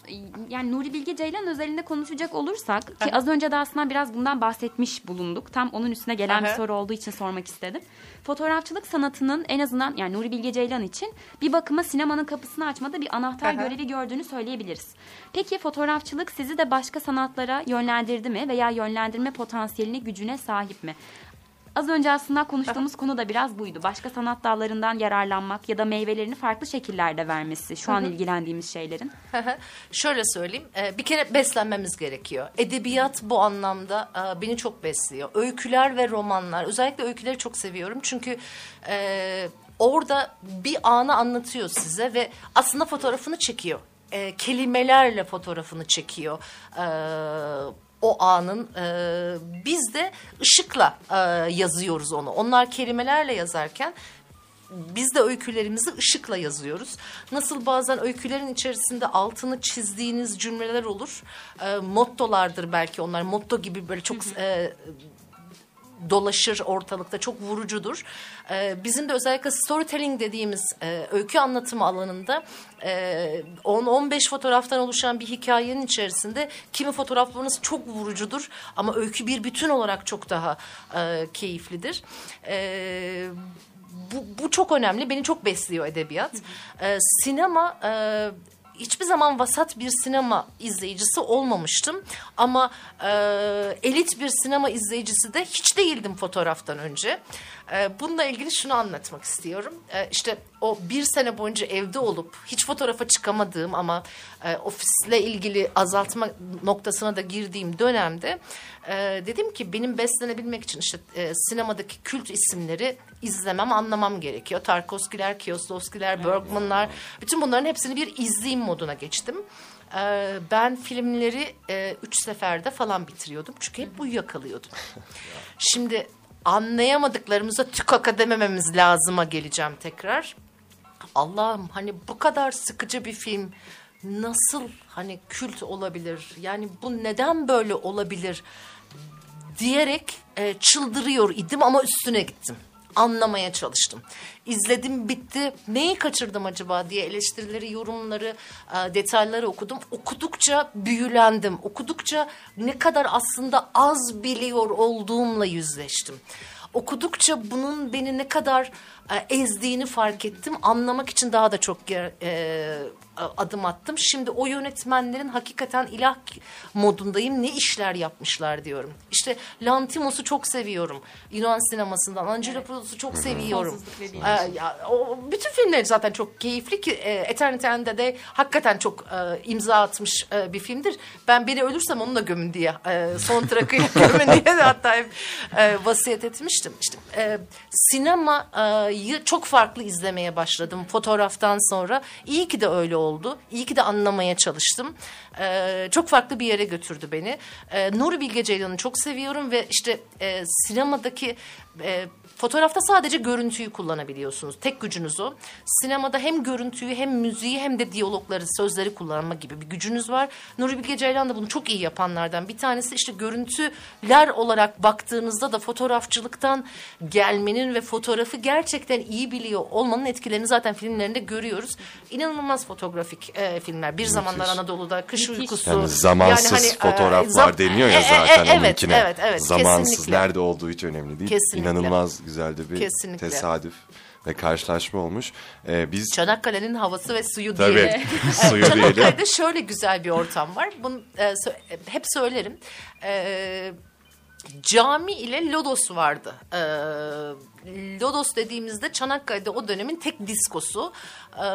Speaker 5: Yani Nuri Bilge Ceylan özelinde konuşacak olursak ki az önce de aslında biraz bundan bahsetmiş bulunduk. Tam onun üstüne gelen bir soru olduğu için sormak istedim. Fotoğrafçılık sanatının en azından yani Nuri Bilge Ceylan için bir bakıma sinemanın kapısını açmada bir anahtar görevi gördüğünü söyleyebiliriz. Peki fotoğrafçılık sizi de başka sanatlara yönlendirdi mi veya yönlendirme potansiyeline, gücüne sahip mi? Az önce aslında konuştuğumuz konu da biraz buydu. Başka sanat dallarından yararlanmak ya da meyvelerini farklı şekillerde vermesi şu an ilgilendiğimiz şeylerin.
Speaker 4: Şöyle söyleyeyim. e, Bir kere beslenmemiz gerekiyor. Edebiyat bu anlamda e, beni çok besliyor. Öyküler ve romanlar. Özellikle öyküleri çok seviyorum. Çünkü e, orada bir anı anlatıyor size ve aslında fotoğrafını çekiyor. Kelimelerle fotoğrafını çekiyor. O anın e, biz de ışıkla e, yazıyoruz onu. Onlar kelimelerle yazarken biz de öykülerimizi ışıkla yazıyoruz. Nasıl bazen öykülerin içerisinde altını çizdiğiniz cümleler olur. E, mottolardır belki onlar. Motto gibi böyle çok e, dolaşır ortalıkta çok vurucudur. Ee, bizim de özellikle storytelling dediğimiz e, öykü anlatımı alanında e, 10-15 fotoğraftan oluşan bir hikayenin içerisinde kimi fotoğraflarınız çok vurucudur ama öykü bir bütün olarak çok daha e, keyiflidir. E, bu, bu çok önemli. Beni çok besliyor edebiyat. Ee, sinema e, hiçbir zaman vasat bir sinema izleyicisi olmamıştım. Ama e, elit bir sinema izleyicisi de hiç değildim fotoğraftan önce. E, bununla ilgili şunu anlatmak istiyorum. E, işte o bir sene boyunca evde olup hiç fotoğrafa çıkamadığım ama e, ofisle ilgili azaltma noktasına da girdiğim dönemde e, dedim ki benim beslenebilmek için işte e, sinemadaki kült isimleri izlemem, anlamam gerekiyor. Tarkovskiler, Kieslowskiler, Bergmanlar, bütün bunların hepsini bir izleyeyim moduna geçtim. E, ben filmleri üç seferde falan bitiriyordum çünkü hep uyuyakalıyordum. Şimdi anlayamadıklarımıza tükaka demememiz lazıma geleceğim tekrar. Allah'ım hani bu kadar sıkıcı bir film nasıl hani kült olabilir? Yani bu neden böyle olabilir? diyerek e, çıldırıyor idim ama üstüne gittim. Anlamaya çalıştım. İzledim bitti. Neyi kaçırdım acaba diye eleştirileri, yorumları, e, detayları okudum. Okudukça büyülendim. Okudukça ne kadar aslında az biliyor olduğumla yüzleştim. Okudukça bunun beni ne kadar ezdiğini fark ettim. Anlamak için daha da çok e, adım attım. Şimdi o yönetmenlerin hakikaten ilah modundayım. Ne işler yapmışlar diyorum. İşte Lantimos'u çok seviyorum. Yunan sinemasından. Angelo Puzo'su çok seviyorum. Ee, ya, o, bütün filmleri zaten çok keyifli ki e, Eternity End'de de hakikaten çok e, imza atmış e, bir filmdir. Ben beni ölürsem onunla gömün diye e, son trakıyla gömün diye de hatta hep e, vasiyet etmiştim. İşte e, sinemayı çok farklı izlemeye başladım fotoğraftan sonra. İyi ki de öyle oldu. İyi ki de anlamaya çalıştım. E, çok farklı bir yere götürdü beni. E, Nuri Bilge Ceylan'ı çok seviyorum ve işte e, sinemadaki e, fotoğrafta sadece görüntüyü kullanabiliyorsunuz. Tek gücünüz o. Sinemada hem görüntüyü hem müziği hem de diyalogları, sözleri kullanma gibi bir gücünüz var. Nuri Bilge Ceylan da bunu çok iyi yapanlardan bir tanesi. İşte görüntüler olarak baktığınızda da fotoğrafçılıktan gelmenin ve fotoğrafı gerçekten iyi biliyor olmanın etkilerini zaten filmlerinde görüyoruz. İnanılmaz fotoğrafik e, filmler. Bir zamanlar Anadolu'da Kış
Speaker 5: Müthiş.
Speaker 4: Uykusu.
Speaker 3: Yani zamansız
Speaker 4: Yani hani, e,
Speaker 3: fotoğraflar
Speaker 4: zam-
Speaker 3: deniyor ya
Speaker 4: E, e,
Speaker 3: zaten
Speaker 4: e, evet,
Speaker 3: onunkine.
Speaker 4: Evet, evet.
Speaker 3: Zamansız
Speaker 4: kesinlikle.
Speaker 3: nerede olduğu hiç önemli değil.
Speaker 4: Kesinlikle.
Speaker 3: İnanılmaz güzel de bir
Speaker 4: Kesinlikle.
Speaker 3: tesadüf ve karşılaşma olmuş. Ee, biz
Speaker 4: Çanakkale'nin havası ve suyu
Speaker 3: tabii
Speaker 4: diyelim.
Speaker 3: suyu.
Speaker 4: Çanakkale'de şöyle güzel bir ortam var. Bunu e, hep söylerim. E, cami ile Lodos vardı. E, Lodos dediğimizde Çanakkale'de o dönemin tek diskosu. E,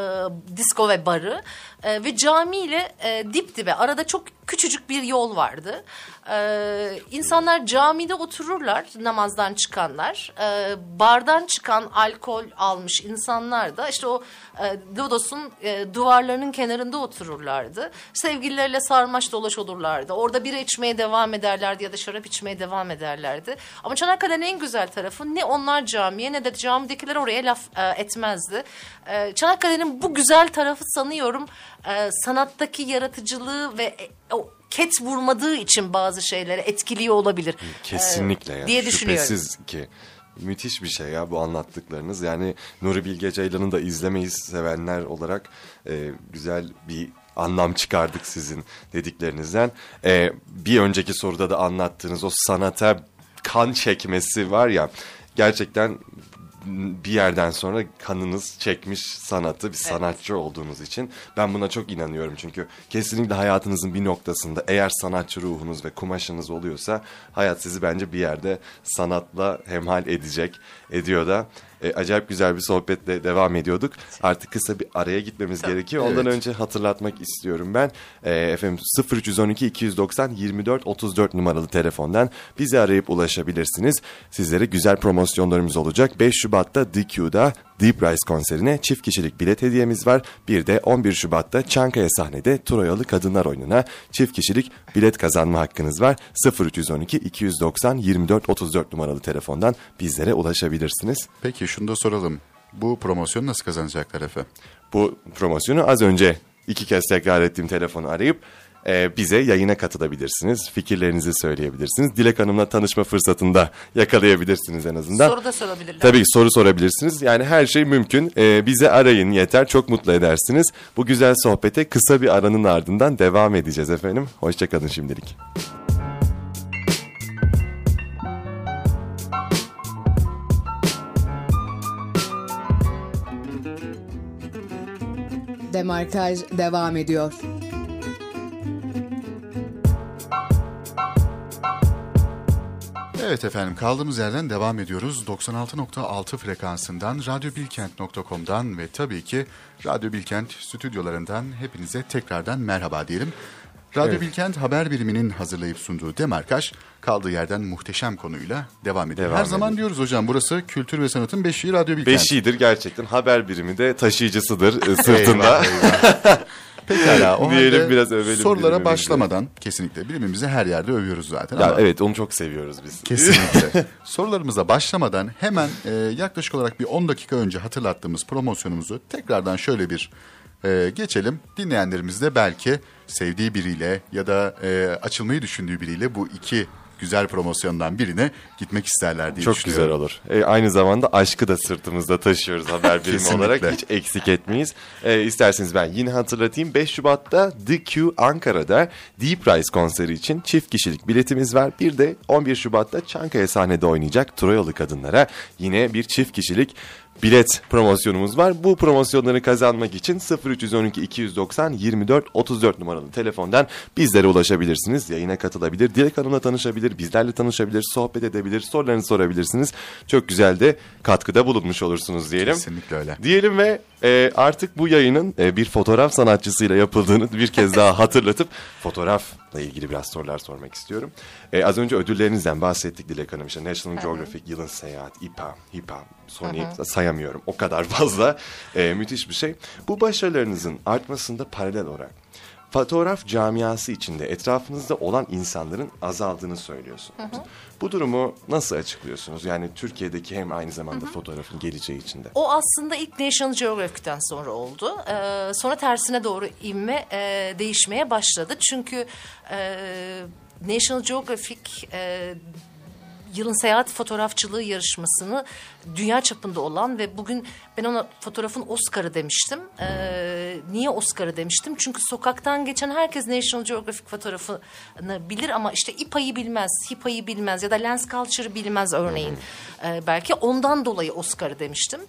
Speaker 4: disko ve barı. E, ve cami ile e, dip dibe arada çok küçücük bir yol vardı. E, insanlar camide otururlar namazdan çıkanlar. E, bardan çıkan alkol almış insanlar da işte o e, Lodos'un e, duvarlarının kenarında otururlardı. Sevgilileriyle sarmaş dolaş olurlardı. Orada bira içmeye devam ederlerdi ya da şarap içmeye devam ederlerdi. Ama Çanakkale'nin en güzel tarafı ne onlar camiye ne de camidekiler oraya laf e, etmezdi. E, Çanakkale'nin bu güzel tarafı sanıyorum e, sanattaki yaratıcılığı ve e, o ket vurmadığı için bazı şeylere etkiliyor olabilir.
Speaker 3: Kesinlikle
Speaker 4: Ee,
Speaker 3: yani.
Speaker 4: diye düşünüyorum.
Speaker 3: Şüphesiz ki. Müthiş bir şey ya bu anlattıklarınız. Yani Nuri Bilge Ceylan'ı da izlemeyi sevenler olarak e, güzel bir anlam çıkardık sizin dediklerinizden. E, bir önceki soruda da anlattığınız o sanata kan çekmesi var ya gerçekten bir yerden sonra kanınız çekmiş sanatı bir sanatçı olduğunuz için. Ben buna çok inanıyorum çünkü kesinlikle hayatınızın bir noktasında eğer sanatçı ruhunuz ve kumaşınız oluyorsa hayat sizi bence bir yerde sanatla hemhal edecek ediyor da E, acayip güzel bir sohbetle devam ediyorduk artık kısa bir araya gitmemiz gerekiyor ondan
Speaker 2: Evet.
Speaker 3: önce hatırlatmak istiyorum ben e, efendim 0312 290 24 34 numaralı telefondan bizi arayıp ulaşabilirsiniz sizlere güzel promosyonlarımız olacak 5 Şubat'ta DQ'da Deep Rise konserine çift kişilik bilet hediyemiz var. Bir de 11 Şubat'ta Çankaya sahnede Troyalı Kadınlar oyununa çift kişilik bilet kazanma hakkınız var. 0312 290 24 34 numaralı telefondan bizlere ulaşabilirsiniz.
Speaker 2: Peki şunu da soralım. Bu promosyonu nasıl kazanacaklar Efe?
Speaker 3: Bu promosyonu az önce iki kez tekrar ettiğim telefonu arayıp e, bize yayına katılabilirsiniz. Fikirlerinizi söyleyebilirsiniz. Dilek Hanım'la tanışma fırsatında yakalayabilirsiniz en azından.
Speaker 4: Soru da sorabilirler.
Speaker 3: Tabii ki soru sorabilirsiniz. Yani her şey mümkün. E, bize arayın yeter. Çok mutlu edersiniz. Bu güzel sohbete kısa bir aranın ardından devam edeceğiz efendim. Hoşçakalın şimdilik.
Speaker 6: Demarkaj devam ediyor.
Speaker 2: Evet efendim kaldığımız yerden devam ediyoruz. 96.6 frekansından, radyobilkent.com'dan ve tabii ki Radyo Bilkent stüdyolarından hepinize tekrardan merhaba diyelim. Radyo
Speaker 3: Evet.
Speaker 2: Bilkent haber biriminin hazırlayıp sunduğu Demarkaş kaldığı yerden muhteşem konuyla devam ediyor.
Speaker 3: Devam
Speaker 2: Her zaman
Speaker 3: ediyor.
Speaker 2: diyoruz hocam burası kültür ve sanatın beşiği Radyo Bilkent.
Speaker 3: Beşiğidir gerçekten. Haber birimi de taşıyıcısıdır e, sırtında.
Speaker 2: Pekala o
Speaker 3: Diyelim,
Speaker 2: halde
Speaker 3: biraz övelim
Speaker 2: sorulara
Speaker 3: birbirimizi.
Speaker 2: başlamadan kesinlikle birimimizi her yerde övüyoruz zaten
Speaker 3: ya
Speaker 2: ama
Speaker 3: evet onu çok seviyoruz biz.
Speaker 2: Kesinlikle. Sorularımıza başlamadan hemen e, yaklaşık olarak bir 10 dakika önce hatırlattığımız promosyonumuzu tekrardan şöyle bir e, geçelim. Dinleyenlerimiz de belki sevdiği biriyle ya da e, açılmayı düşündüğü biriyle bu iki güzel promosyondan birine gitmek isterler diye
Speaker 3: Çok güzel olur. E, aynı zamanda aşkı da sırtımızda taşıyoruz haber birimi olarak. Hiç eksik etmeyiz. E, isterseniz ben yine hatırlatayım. 5 Şubat'ta The Q Ankara'da Deep Rise konseri için çift kişilik biletimiz var. Bir de 11 Şubat'ta Çankaya sahnede oynayacak Troyalı kadınlara yine bir çift kişilik bilet promosyonumuz var. Bu promosyonları kazanmak için 0312 290 24 34 numaralı telefondan bizlere ulaşabilirsiniz. Yayına katılabilir, Dilek Hanım'la tanışabilir, bizlerle tanışabilir, sohbet edebilir, sorularınızı sorabilirsiniz. Çok güzel de katkıda bulunmuş olursunuz diyelim.
Speaker 2: Kesinlikle öyle.
Speaker 3: Diyelim ve e, artık bu yayının e, bir fotoğraf sanatçısıyla yapıldığını bir kez daha hatırlatıp fotoğrafla ilgili biraz sorular sormak istiyorum. E, az önce ödüllerinizden bahsettik Dilek Hanım. İşte National Geographic, Yılın Seyahat, İPA, HIPA, Sony sayamıyorum. O kadar fazla. E, müthiş bir şey. Bu başarılarınızın artmasında paralel olarak fotoğraf camiası içinde etrafınızda olan insanların azaldığını söylüyorsunuz. Bu durumu nasıl açıklıyorsunuz? Yani Türkiye'deki hem aynı zamanda fotoğrafın geleceği içinde.
Speaker 4: O aslında ilk National Geographic'ten sonra oldu. Ee, sonra tersine doğru inme e, değişmeye başladı. Çünkü e, National Geographic e, yılın seyahat fotoğrafçılığı yarışmasını dünya çapında olan ve bugün ben ona fotoğrafın Oscar'ı demiştim. Ee, niye Oscar'ı demiştim? Çünkü sokaktan geçen herkes National Geographic fotoğrafını bilir ama işte İPA'yı bilmez, HIPA'yı bilmez ya da Lens Culture'ı bilmez örneğin. Ee, belki ondan dolayı Oscar'ı demiştim.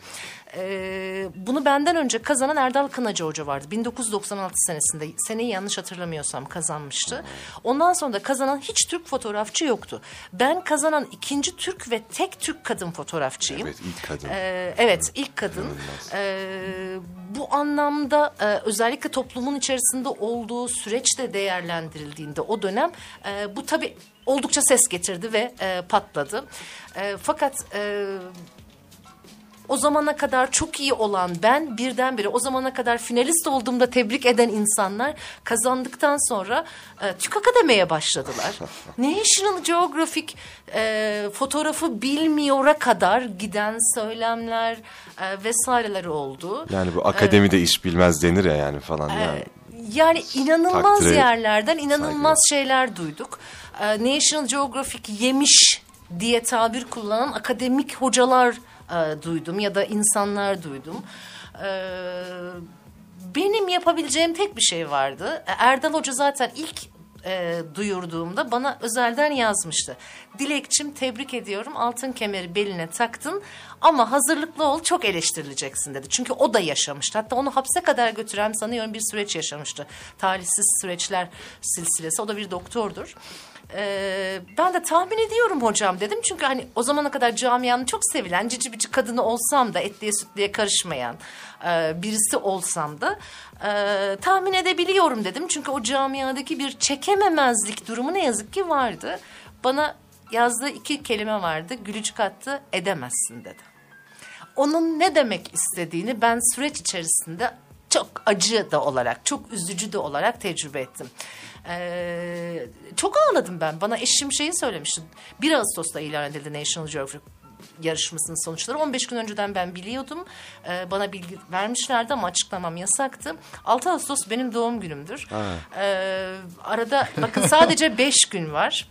Speaker 4: Ee, bunu benden önce kazanan Erdal Kınacı Hoca vardı. 1996 senesinde. Seneyi yanlış hatırlamıyorsam kazanmıştı. Ondan sonra da kazanan hiç Türk fotoğrafçı yoktu. Ben kazanan ikinci Türk ve tek Türk kadın fotoğrafçıyım.
Speaker 3: Evet ilk kadın.
Speaker 4: Ee, evet ilk kadın. Ee, bu anlamda e, özellikle toplumun içerisinde olduğu süreç de değerlendirildiğinde o dönem e, bu tabii oldukça ses getirdi ve e, patladı. E, fakat e, o zamana kadar çok iyi olan ben birdenbire o zamana kadar finalist olduğumda tebrik eden insanlar kazandıktan sonra e, TÜK Akademi'ye başladılar. National Geographic e, fotoğrafı bilmiyora kadar giden söylemler e, vesaireler oldu.
Speaker 3: Yani bu akademide iş bilmez denir ya yani falan. Yani.
Speaker 4: Yani inanılmaz
Speaker 3: Takdire
Speaker 4: yerlerden inanılmaz şeyler duyduk. Ee, National Geographic yemiş diye tabir kullanan akademik hocalar e, duydum ya da insanlar duydum. Ee, benim yapabileceğim tek bir şey vardı. E, Erdal Hoca zaten ilk e, duyurduğumda bana özelden yazmıştı. Dilekçim tebrik ediyorum altın kemeri beline taktın ama hazırlıklı ol çok eleştirileceksin dedi. Çünkü o da yaşamıştı. Hatta onu hapse kadar götüren sanıyorum bir süreç yaşamıştı. Talihsiz süreçler silsilesi. O da bir doktordur. Ee, ben de tahmin ediyorum hocam dedim. Çünkü hani o zamana kadar camianın çok sevilen cici bici kadını olsam da etliye sütlüye karışmayan e, birisi olsam da e, tahmin edebiliyorum dedim. Çünkü o camiadaki bir çekememezlik durumu ne yazık ki vardı. Bana yazdığı iki kelime vardı. Gülücük attı edemezsin dedi. Onun ne demek istediğini ben süreç içerisinde çok acı da olarak, çok üzücü de olarak tecrübe ettim. Ee, çok ağladım ben. Bana eşim şeyi söylemişti. 1 Ağustos'ta ilan edildi National Geographic yarışmasının sonuçları. 15 gün önceden ben biliyordum. Ee, bana bilgi vermişlerdi ama açıklamam yasaktı. 6 Ağustos benim doğum günümdür. Ee, arada bakın sadece 5 gün var.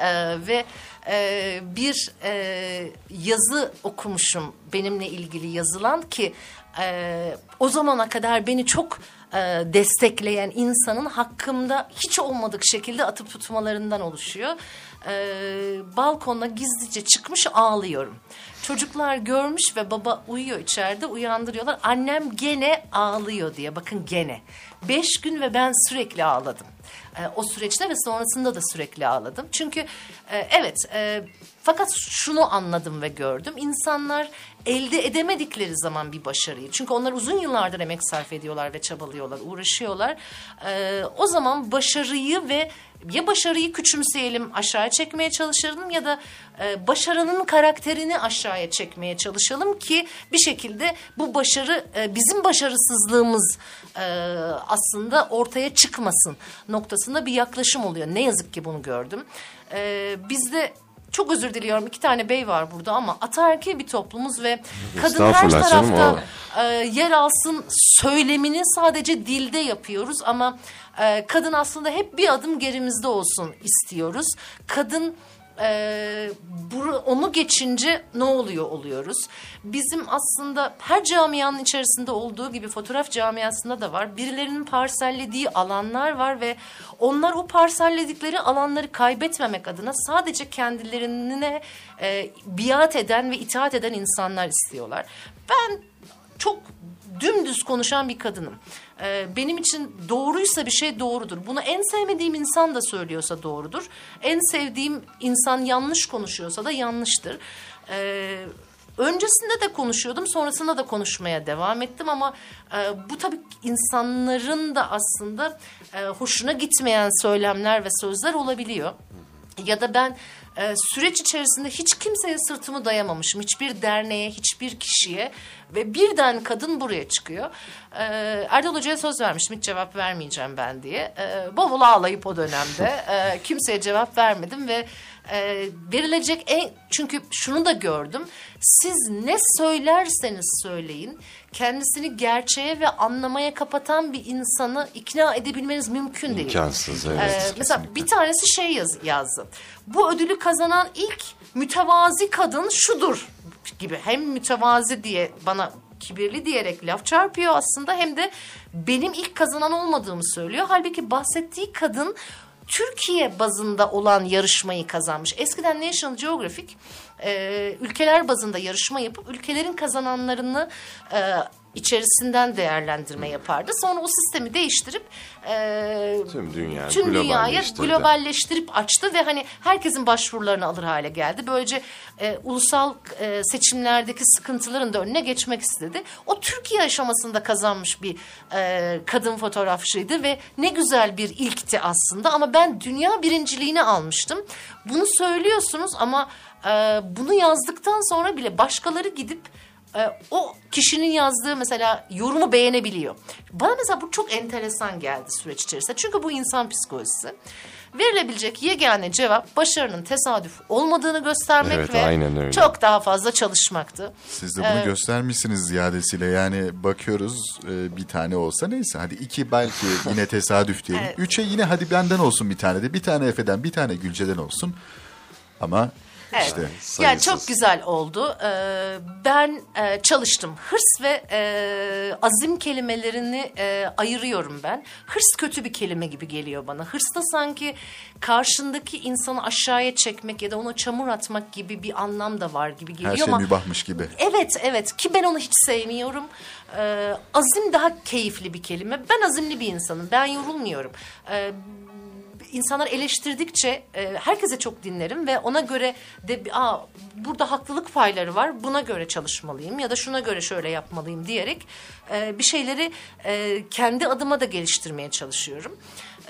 Speaker 4: Ee, ve e, bir e, yazı okumuşum benimle ilgili yazılan ki e, o zamana kadar beni çok e, destekleyen insanın hakkımda hiç olmadık şekilde atıp tutmalarından oluşuyor. E, balkona gizlice çıkmış ağlıyorum. Çocuklar görmüş ve baba uyuyor içeride uyandırıyorlar. Annem gene ağlıyor diye bakın gene. Beş gün ve ben sürekli ağladım. E, o süreçte ve sonrasında da sürekli ağladım. Çünkü e, evet e, fakat şunu anladım ve gördüm. İnsanlar elde edemedikleri zaman bir başarıyı. Çünkü onlar uzun yıllardır emek sarf ediyorlar ve çabalıyorlar, uğraşıyorlar. E, o zaman başarıyı ve ya başarıyı küçümseyelim, aşağıya çekmeye çalışalım ya da e, başarının karakterini aşağıya çekmeye çalışalım ki bir şekilde bu başarı e, bizim başarısızlığımız e, aslında ortaya çıkmasın noktasında bir yaklaşım oluyor. Ne yazık ki bunu gördüm. E, bizde çok özür diliyorum iki tane bey var burada ama ataerkil bir toplumuz ve kadın her
Speaker 3: Estağfurullah canım,
Speaker 4: tarafta e, yer alsın söylemini sadece dilde yapıyoruz ama e, kadın aslında hep bir adım gerimizde olsun istiyoruz. Kadın e, buru- onu geçince ne oluyor oluyoruz. Bizim aslında her camianın içerisinde olduğu gibi fotoğraf camiasında da var. Birilerinin parsellediği alanlar var ve onlar o parselledikleri alanları kaybetmemek adına sadece kendilerine e, biat eden ve itaat eden insanlar istiyorlar. Ben çok dümdüz konuşan bir kadınım. Ee, benim için doğruysa bir şey doğrudur. Bunu en sevmediğim insan da söylüyorsa doğrudur. En sevdiğim insan yanlış konuşuyorsa da yanlıştır. Ee, öncesinde de konuşuyordum, sonrasında da konuşmaya devam ettim ama e, bu tabii insanların da aslında e, hoşuna gitmeyen söylemler ve sözler olabiliyor. Ya da ben e, süreç içerisinde hiç kimseye sırtımı dayamamışım. Hiçbir derneğe, hiçbir kişiye ve birden kadın buraya çıkıyor. E, Erdal Hoca'ya söz vermiştim hiç cevap vermeyeceğim ben diye. E, bol bol ağlayıp o dönemde e, kimseye cevap vermedim ve e, verilecek en... Çünkü şunu da gördüm. Siz ne söylerseniz söyleyin kendisini gerçeğe ve anlamaya kapatan bir insanı ikna edebilmeniz mümkün değil.
Speaker 3: İmkansız, evet,
Speaker 4: Ee, mesela bir tanesi şey yaz, yazdı. Bu ödülü kazanan ilk mütevazi kadın şudur gibi. Hem mütevazi diye bana kibirli diyerek laf çarpıyor aslında hem de benim ilk kazanan olmadığımı söylüyor. Halbuki bahsettiği kadın Türkiye bazında olan yarışmayı kazanmış. Eskiden National Geographic e, ülkeler bazında yarışma yapıp ülkelerin kazananlarını e, içerisinden değerlendirme yapardı. Sonra o sistemi değiştirip e,
Speaker 3: Tüm dünya
Speaker 4: tüm dünyaya globalleştirip açtı ve hani herkesin başvurularını alır hale geldi. Böylece e, ulusal e, seçimlerdeki sıkıntıların da önüne geçmek istedi. O Türkiye aşamasında kazanmış bir e, kadın fotoğrafçıydı ve ne güzel bir ilkti aslında ama ben dünya birinciliğini almıştım. Bunu söylüyorsunuz ama e, bunu yazdıktan sonra bile başkaları gidip e, o kişinin yazdığı mesela yorumu beğenebiliyor. Bana mesela bu çok enteresan geldi süreç içerisinde. Çünkü bu insan psikolojisi. verilebilecek yegane cevap başarının tesadüf olmadığını göstermek
Speaker 3: Evet,
Speaker 4: ve
Speaker 3: aynen öyle.
Speaker 4: çok daha fazla çalışmaktı.
Speaker 2: Siz de bunu göstermişsiniz ziyadesiyle. Yani bakıyoruz e, bir tane olsa neyse. Hadi iki belki yine tesadüf diyelim.
Speaker 4: Evet.
Speaker 2: Üçe yine hadi benden olsun bir tane de. Bir tane Efe'den bir tane Gülce'den olsun. Ama
Speaker 4: Evet.
Speaker 2: işte
Speaker 4: Yani çok güzel oldu. Ee, ben e, çalıştım. Hırs ve e, azim kelimelerini e, ayırıyorum ben. Hırs kötü bir kelime gibi geliyor bana. Hırsta sanki karşındaki insanı aşağıya çekmek ya da ona çamur atmak gibi bir anlam da var gibi geliyor
Speaker 2: her şey
Speaker 4: ama
Speaker 2: mübahmış gibi.
Speaker 4: Evet evet ki ben onu hiç sevmiyorum. Ee, azim daha keyifli bir kelime. Ben azimli bir insanım. Ben yorulmuyorum. Ee, insanlar eleştirdikçe e, herkese çok dinlerim ve ona göre de Aa, burada haklılık payları var. Buna göre çalışmalıyım ya da şuna göre şöyle yapmalıyım diyerek e, bir şeyleri e, kendi adıma da geliştirmeye çalışıyorum.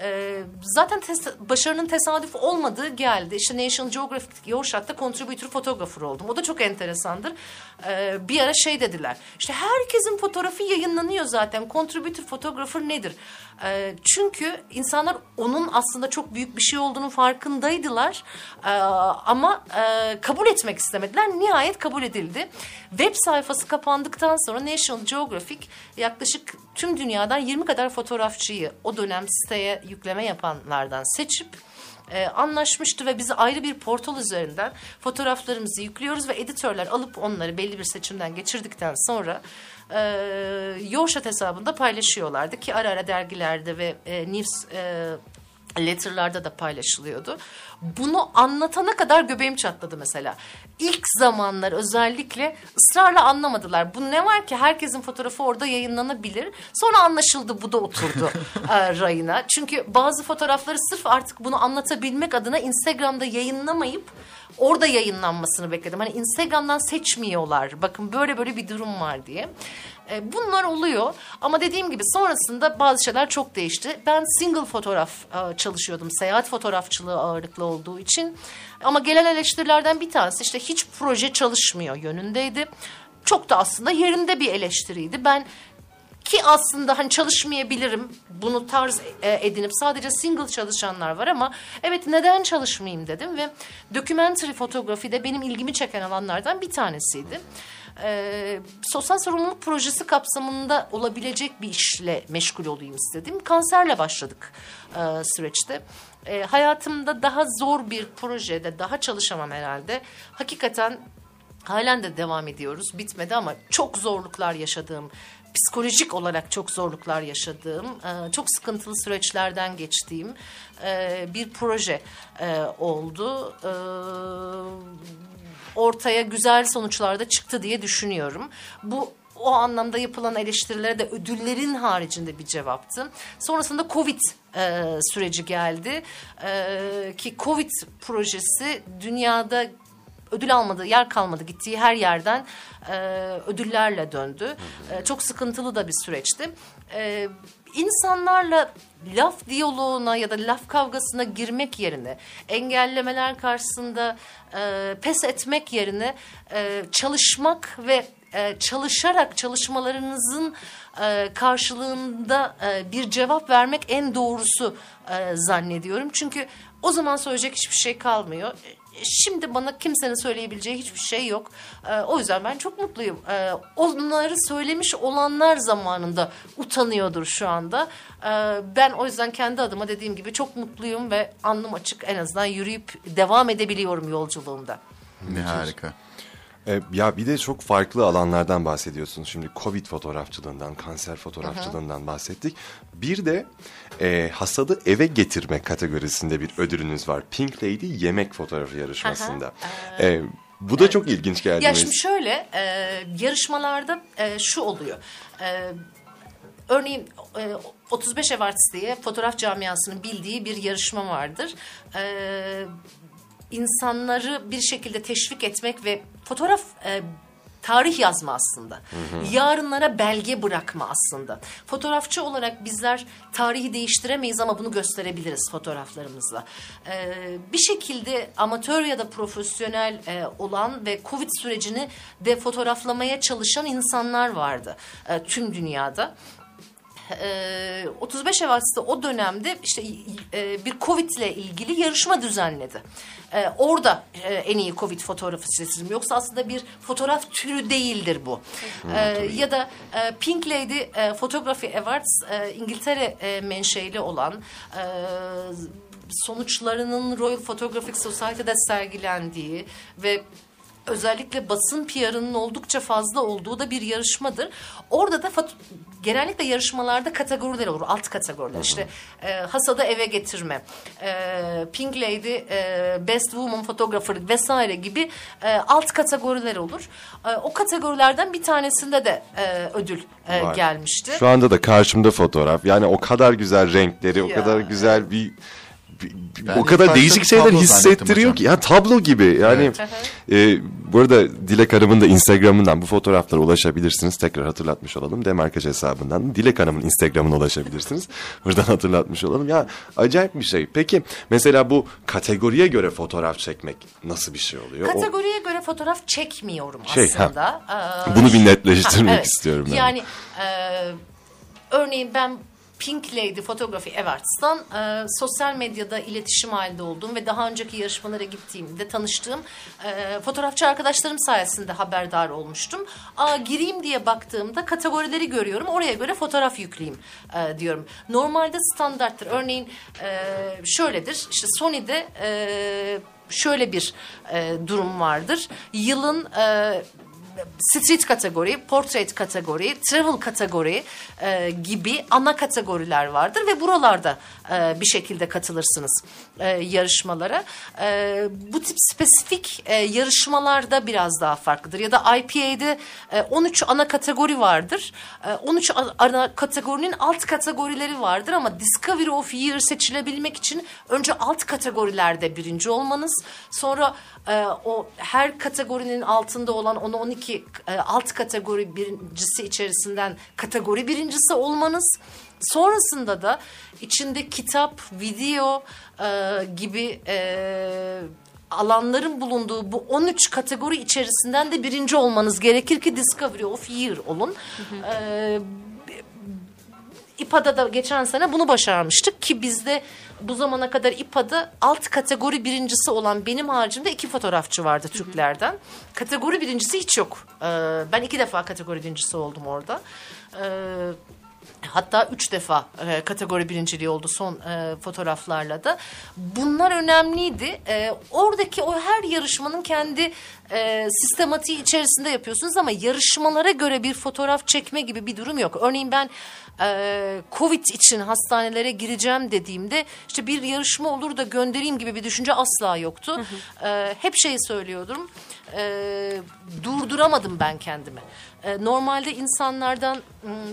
Speaker 4: Ee, zaten tes- başarının tesadüf olmadığı geldi. İşte National Geographic Yorkshire contributor photographer oldum. O da çok enteresandır. Ee, bir ara şey dediler. İşte herkesin fotoğrafı yayınlanıyor zaten. Contributor photographer nedir? Ee, çünkü insanlar onun aslında çok büyük bir şey olduğunu farkındaydılar. Ee, ama e, kabul etmek istemediler. Nihayet kabul edildi. Web sayfası kapandıktan sonra National Geographic yaklaşık tüm dünyadan 20 kadar fotoğrafçıyı o dönem siteye yükleme yapanlardan seçip e, anlaşmıştı ve bizi ayrı bir portal üzerinden fotoğraflarımızı yüklüyoruz ve editörler alıp onları belli bir seçimden geçirdikten sonra e, Yourshot hesabında paylaşıyorlardı ki ara ara dergilerde ve e, news e, letterlarda da paylaşılıyordu. Bunu anlatana kadar göbeğim çatladı mesela. İlk zamanlar özellikle ısrarla anlamadılar. Bu ne var ki herkesin fotoğrafı orada yayınlanabilir. Sonra anlaşıldı bu da oturdu e, rayına. Çünkü bazı fotoğrafları sırf artık bunu anlatabilmek adına Instagram'da yayınlamayıp orada yayınlanmasını bekledim. Hani Instagram'dan seçmiyorlar. Bakın böyle böyle bir durum var diye. E, bunlar oluyor ama dediğim gibi sonrasında bazı şeyler çok değişti. Ben single fotoğraf e, çalışıyordum. Seyahat fotoğrafçılığı ağırlıklı olduğu için. Ama gelen eleştirilerden bir tanesi işte hiç proje çalışmıyor yönündeydi. Çok da aslında yerinde bir eleştiriydi. Ben ki aslında hani çalışmayabilirim. Bunu tarz e, edinip sadece single çalışanlar var ama evet neden çalışmayayım dedim ve documentary fotoğrafı da benim ilgimi çeken alanlardan bir tanesiydi. Ee, sosyal sorumluluk projesi kapsamında olabilecek bir işle meşgul olayım istedim. Kanserle başladık e, süreçte. E, hayatımda daha zor bir projede daha çalışamam herhalde. Hakikaten halen de devam ediyoruz. Bitmedi ama çok zorluklar yaşadığım, psikolojik olarak çok zorluklar yaşadığım, e, çok sıkıntılı süreçlerden geçtiğim e, bir proje e, oldu. Ortaya güzel sonuçlar da çıktı diye düşünüyorum. Bu o anlamda yapılan eleştirilere de ödüllerin haricinde bir cevaptı. Sonrasında Covid e, süreci geldi E, ki Covid projesi dünyada ödül almadı, yer kalmadı. Gittiği her yerden e, ödüllerle döndü. E, çok sıkıntılı da bir süreçti. E, insanlarla laf diyaloğuna ya da laf kavgasına girmek yerine, engellemeler karşısında e, pes etmek yerine e, çalışmak ve e, çalışarak çalışmalarınızın e, karşılığında e, bir cevap vermek en doğrusu e, zannediyorum. Çünkü o zaman söyleyecek hiçbir şey kalmıyor. Şimdi bana kimsenin söyleyebileceği hiçbir şey yok. E, o yüzden ben çok mutluyum. E, onları söylemiş olanlar zamanında utanıyordur şu anda. E, ben o yüzden kendi adıma dediğim gibi çok mutluyum ve alnım açık en azından yürüyüp devam edebiliyorum yolculuğumda.
Speaker 2: Ne harika.
Speaker 3: E, ya bir de çok farklı alanlardan bahsediyorsunuz. Şimdi Covid fotoğrafçılığından, kanser fotoğrafçılığından bahsettik. Bir de e, hasadı eve getirme kategorisinde bir ödülünüz var. Pink Lady yemek fotoğrafı yarışmasında. E, bu da çok ilginç geldi.
Speaker 4: Ya şimdi şöyle e, yarışmalarda e, şu oluyor. E, örneğin e, 35 Awards diye fotoğraf camiasının bildiği bir yarışma vardır. E, insanları bir şekilde teşvik etmek ve fotoğraf e, tarih yazma aslında. Yarınlara belge bırakma aslında. Fotoğrafçı olarak bizler tarihi değiştiremeyiz ama bunu gösterebiliriz fotoğraflarımızla. Ee, bir şekilde amatör ya da profesyonel e, olan ve Covid sürecini de fotoğraflamaya çalışan insanlar vardı e, tüm dünyada e, 35 Evarts'ta o dönemde işte e, bir Covid ile ilgili yarışma düzenledi. E, orada e, en iyi Covid fotoğrafı seçildim. Yoksa aslında bir fotoğraf türü değildir bu. E, ya da e, Pink Lady e, Photography Awards e, İngiltere e, menşeli olan e, sonuçlarının Royal Photographic Society'de sergilendiği ve özellikle basın PR'ının oldukça fazla olduğu da bir yarışmadır. Orada da genellikle yarışmalarda kategoriler olur, alt kategoriler. İşte e, hasada eve getirme, e, Pink Lady, e, Best Woman Photographer vesaire gibi e, alt kategoriler olur. E, o kategorilerden bir tanesinde de e, ödül e,
Speaker 3: Var.
Speaker 4: gelmişti.
Speaker 3: Şu anda da karşımda fotoğraf. Yani o kadar güzel renkleri, o
Speaker 4: Ya,
Speaker 3: kadar güzel bir,
Speaker 2: Ben
Speaker 3: o kadar değişik şeyler hissettiriyor
Speaker 2: hocam.
Speaker 3: ki. Ya tablo gibi. Yani e, bu arada Dilek Hanım'ın da Instagram'ından bu fotoğraflara ulaşabilirsiniz. Tekrar hatırlatmış olalım. Demarkaj hesabından Dilek Hanım'ın Instagram'ına ulaşabilirsiniz. Buradan hatırlatmış olalım. Ya acayip bir şey. Peki mesela bu kategoriye göre fotoğraf çekmek nasıl bir şey oluyor? O-
Speaker 4: Kategoriye göre fotoğraf çekmiyorum
Speaker 3: Şey, ha.
Speaker 4: aslında. Ee,
Speaker 3: bunu bir netleştirmek
Speaker 4: Ha, evet.
Speaker 3: istiyorum ben.
Speaker 4: Yani e, örneğin ben Pink Lady Photography Awards'tan e, sosyal medyada iletişim halinde olduğum ve daha önceki yarışmalara gittiğimde tanıştığım e, fotoğrafçı arkadaşlarım sayesinde haberdar olmuştum. Aa, gireyim diye baktığımda kategorileri görüyorum. Oraya göre fotoğraf yükleyeyim e, diyorum. Normalde standarttır. Örneğin e, şöyledir. İşte Sony'de e, şöyle bir e, durum vardır. Yılın e, street kategori, portrait kategori, travel kategori e, gibi ana kategoriler vardır ve buralarda e, bir şekilde katılırsınız e, yarışmalara. E, bu tip spesifik e, yarışmalarda biraz daha farklıdır. Ya da IPA'de e, 13 ana kategori vardır. E, 13 a- ana kategorinin alt kategorileri vardır ama Discovery of Year seçilebilmek için önce alt kategorilerde birinci olmanız, sonra e, o her kategorinin altında olan 10-12 e, alt kategori birincisi içerisinden kategori birincisi olmanız sonrasında da içinde kitap, video e, gibi e, alanların bulunduğu bu 13 kategori içerisinden de birinci olmanız gerekir ki Discovery of Year olun. E, İPA'da da geçen sene bunu başarmıştık ki bizde bu zamana kadar İPA'da alt kategori birincisi olan benim haricimde iki fotoğrafçı vardı Türklerden. Kategori birincisi hiç yok. Ee, ben iki defa kategori birincisi oldum orada. Ee, Hatta üç defa e, kategori birinciliği oldu son e, fotoğraflarla da. Bunlar önemliydi. E, oradaki o her yarışmanın kendi e, sistematiği içerisinde yapıyorsunuz ama yarışmalara göre bir fotoğraf çekme gibi bir durum yok. Örneğin ben e, Covid için hastanelere gireceğim dediğimde işte bir yarışma olur da göndereyim gibi bir düşünce asla yoktu. E, hep şeyi söylüyordum. E, durduramadım ben kendimi. E, normalde insanlardan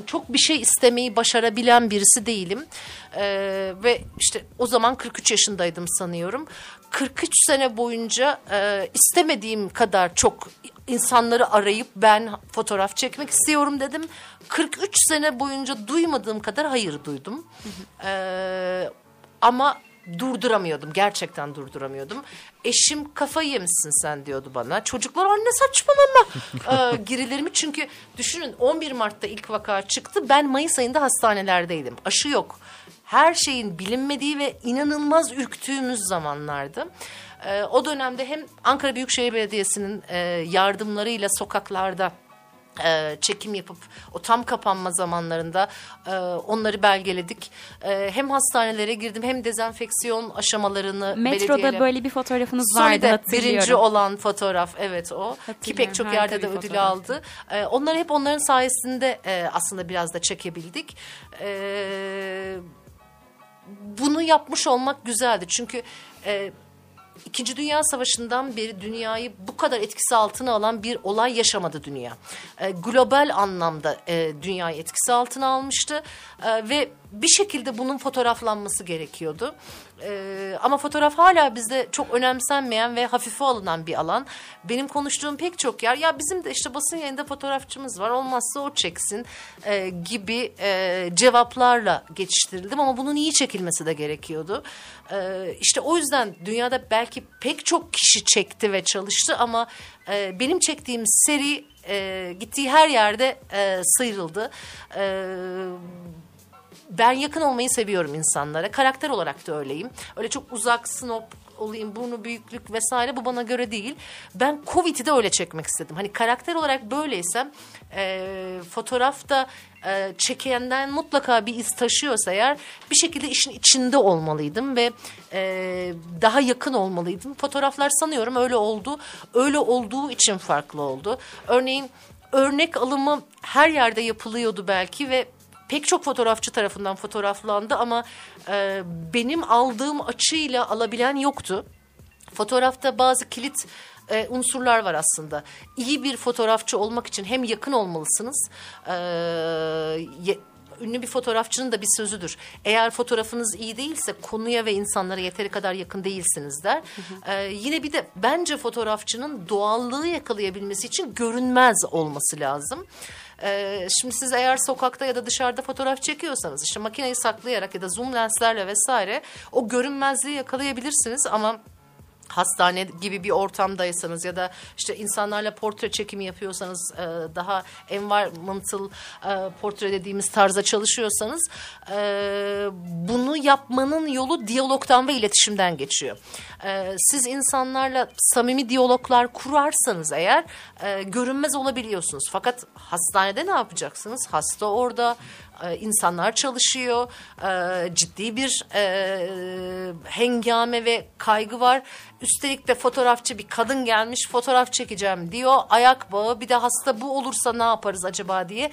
Speaker 4: çok bir şey istemeyi başarabilen birisi değilim. E, ve işte o zaman 43 yaşındaydım sanıyorum. 43 sene boyunca e, istemediğim kadar çok insanları arayıp ben fotoğraf çekmek istiyorum dedim. 43 sene boyunca duymadığım kadar hayır duydum. E, ama durduramıyordum. Gerçekten durduramıyordum. Eşim kafayı yemişsin sen diyordu bana. Çocuklar anne saçmalama ee, girilerimi. Çünkü düşünün 11 Mart'ta ilk vaka çıktı. Ben Mayıs ayında hastanelerdeydim. Aşı yok. Her şeyin bilinmediği ve inanılmaz ürktüğümüz zamanlardı. Ee, o dönemde hem Ankara Büyükşehir Belediyesi'nin e, yardımlarıyla sokaklarda e, çekim yapıp o tam kapanma zamanlarında e, onları belgeledik. E, hem hastanelere girdim hem dezenfeksiyon aşamalarını
Speaker 5: Metroda
Speaker 4: belediyeyle-
Speaker 5: böyle bir fotoğrafınız vardı hatırlıyorum.
Speaker 4: birinci olan fotoğraf evet o. Ki pek çok yerde de ödül aldı. E, onları hep onların sayesinde e, aslında biraz da çekebildik. E, bunu yapmış olmak güzeldi. Çünkü e, İkinci Dünya Savaşı'ndan beri dünyayı bu kadar etkisi altına alan bir olay yaşamadı dünya. E, global anlamda e, dünyayı etkisi altına almıştı E, ve bir şekilde bunun fotoğraflanması gerekiyordu. E, ama fotoğraf hala bizde çok önemsenmeyen ve hafife alınan bir alan. Benim konuştuğum pek çok yer ya bizim de işte basın yayında fotoğrafçımız var olmazsa o çeksin e, gibi e, cevaplarla geçiştirildim ama bunun iyi çekilmesi de gerekiyordu. E, işte o yüzden dünyada belki pek çok kişi çekti ve çalıştı ama e, benim çektiğim seri e, gittiği her yerde e, sıyrıldı. E, ben yakın olmayı seviyorum insanlara. Karakter olarak da öyleyim. Öyle çok uzak, snob olayım, burnu büyüklük vesaire bu bana göre değil. Ben Covid'i de öyle çekmek istedim. Hani karakter olarak böyleysem e, fotoğrafta e, çekenden mutlaka bir iz taşıyorsa eğer bir şekilde işin içinde olmalıydım ve e, daha yakın olmalıydım. Fotoğraflar sanıyorum öyle oldu. Öyle olduğu için farklı oldu. Örneğin örnek alımı her yerde yapılıyordu belki ve pek çok fotoğrafçı tarafından fotoğraflandı ama e, benim aldığım açıyla alabilen yoktu. Fotoğrafta bazı kilit e, unsurlar var aslında. İyi bir fotoğrafçı olmak için hem yakın olmalısınız. E, ye- ünlü bir fotoğrafçının da bir sözüdür. Eğer fotoğrafınız iyi değilse konuya ve insanlara yeteri kadar yakın değilsiniz der. E, yine bir de bence fotoğrafçının doğallığı yakalayabilmesi için görünmez olması lazım. Ee, şimdi siz eğer sokakta ya da dışarıda fotoğraf çekiyorsanız işte makineyi saklayarak ya da zoom lenslerle vesaire o görünmezliği yakalayabilirsiniz ama hastane gibi bir ortamdaysanız ya da işte insanlarla portre çekimi yapıyorsanız e, daha environmental e, portre dediğimiz tarza çalışıyorsanız e, bunu yapmanın yolu diyalogtan ve iletişimden geçiyor. Siz insanlarla samimi diyaloglar kurarsanız eğer görünmez olabiliyorsunuz. Fakat hastanede ne yapacaksınız? Hasta orada, e, insanlar çalışıyor, e, ciddi bir e, hengame ve kaygı var. Üstelik de fotoğrafçı bir kadın gelmiş fotoğraf çekeceğim diyor. Ayak bağı bir de hasta bu olursa ne yaparız acaba diye.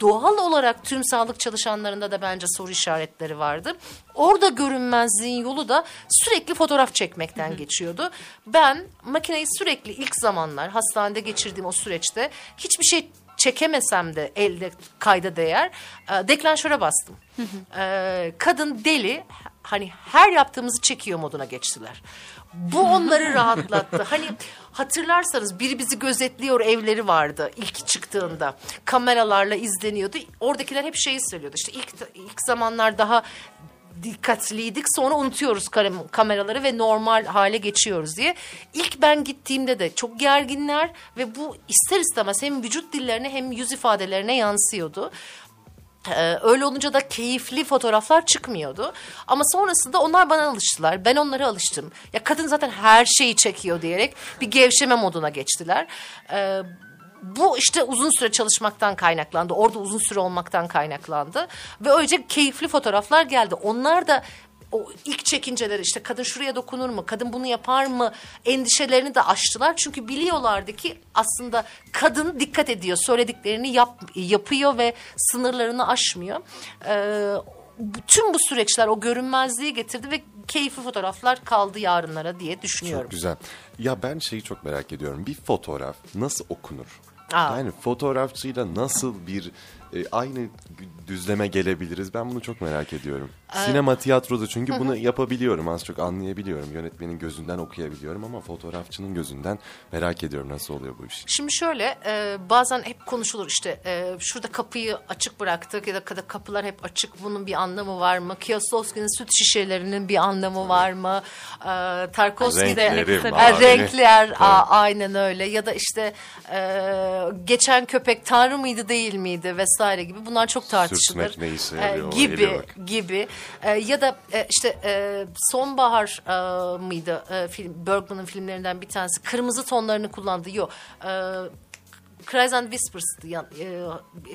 Speaker 4: Doğal olarak tüm sağlık çalışanlarında da bence soru işaretleri vardı. Orada görünmezliğin yolu da sürekli fotoğraf çekmekten geçiyordu. Ben makineyi sürekli ilk zamanlar hastanede geçirdiğim o süreçte hiçbir şey çekemesem de elde kayda değer e, deklanşöre bastım. E, kadın deli hani her yaptığımızı çekiyor moduna geçtiler. Bu onları rahatlattı. Hani hatırlarsanız biri bizi gözetliyor evleri vardı ilk çıktığında. Kameralarla izleniyordu. Oradakiler hep şeyi söylüyordu. İşte ilk ilk zamanlar daha dikkatliydik sonra unutuyoruz kam- kameraları ve normal hale geçiyoruz diye. İlk ben gittiğimde de çok gerginler ve bu ister istemez hem vücut dillerine hem yüz ifadelerine yansıyordu. Ee, öyle olunca da keyifli fotoğraflar çıkmıyordu. Ama sonrasında onlar bana alıştılar. Ben onlara alıştım. Ya kadın zaten her şeyi çekiyor diyerek bir gevşeme moduna geçtiler. Ee, bu işte uzun süre çalışmaktan kaynaklandı. Orada uzun süre olmaktan kaynaklandı. Ve öylece keyifli fotoğraflar geldi. Onlar da o ilk çekinceler işte kadın şuraya dokunur mu, kadın bunu yapar mı endişelerini de aştılar. Çünkü biliyorlardı ki aslında kadın dikkat ediyor, söylediklerini yap, yapıyor ve sınırlarını aşmıyor. Ee, bütün bu süreçler o görünmezliği getirdi ve keyifli fotoğraflar kaldı yarınlara diye düşünüyorum.
Speaker 3: Çok güzel. Ya ben şeyi çok merak ediyorum. Bir fotoğraf nasıl okunur?
Speaker 4: Aa.
Speaker 3: Yani fotoğrafçıyla nasıl bir e, aynı düzleme gelebiliriz? Ben bunu çok merak ediyorum. Sinema, tiyatroda çünkü bunu yapabiliyorum. Az çok anlayabiliyorum. Yönetmenin gözünden okuyabiliyorum ama fotoğrafçının gözünden merak ediyorum nasıl oluyor bu iş.
Speaker 4: Şimdi şöyle e, bazen hep konuşulur işte e, şurada kapıyı açık bıraktık ya da kapılar hep açık bunun bir anlamı var mı? Kiyoslovski'nin süt şişelerinin bir anlamı var mı? E, Tarkovski'de
Speaker 3: Renkleri,
Speaker 4: E, renkler a- aynen öyle ya da işte e, geçen köpek tanrı mıydı değil miydi vesaire gibi bunlar çok tartışılır.
Speaker 3: Sürtmek ne işe
Speaker 4: E, gibi gibi. E, ya da e, işte e, sonbahar e, mıydı? E, film Bergman'ın filmlerinden bir tanesi. Kırmızı tonlarını kullandı. Yok e, Cries and Whispers'tı yan, e,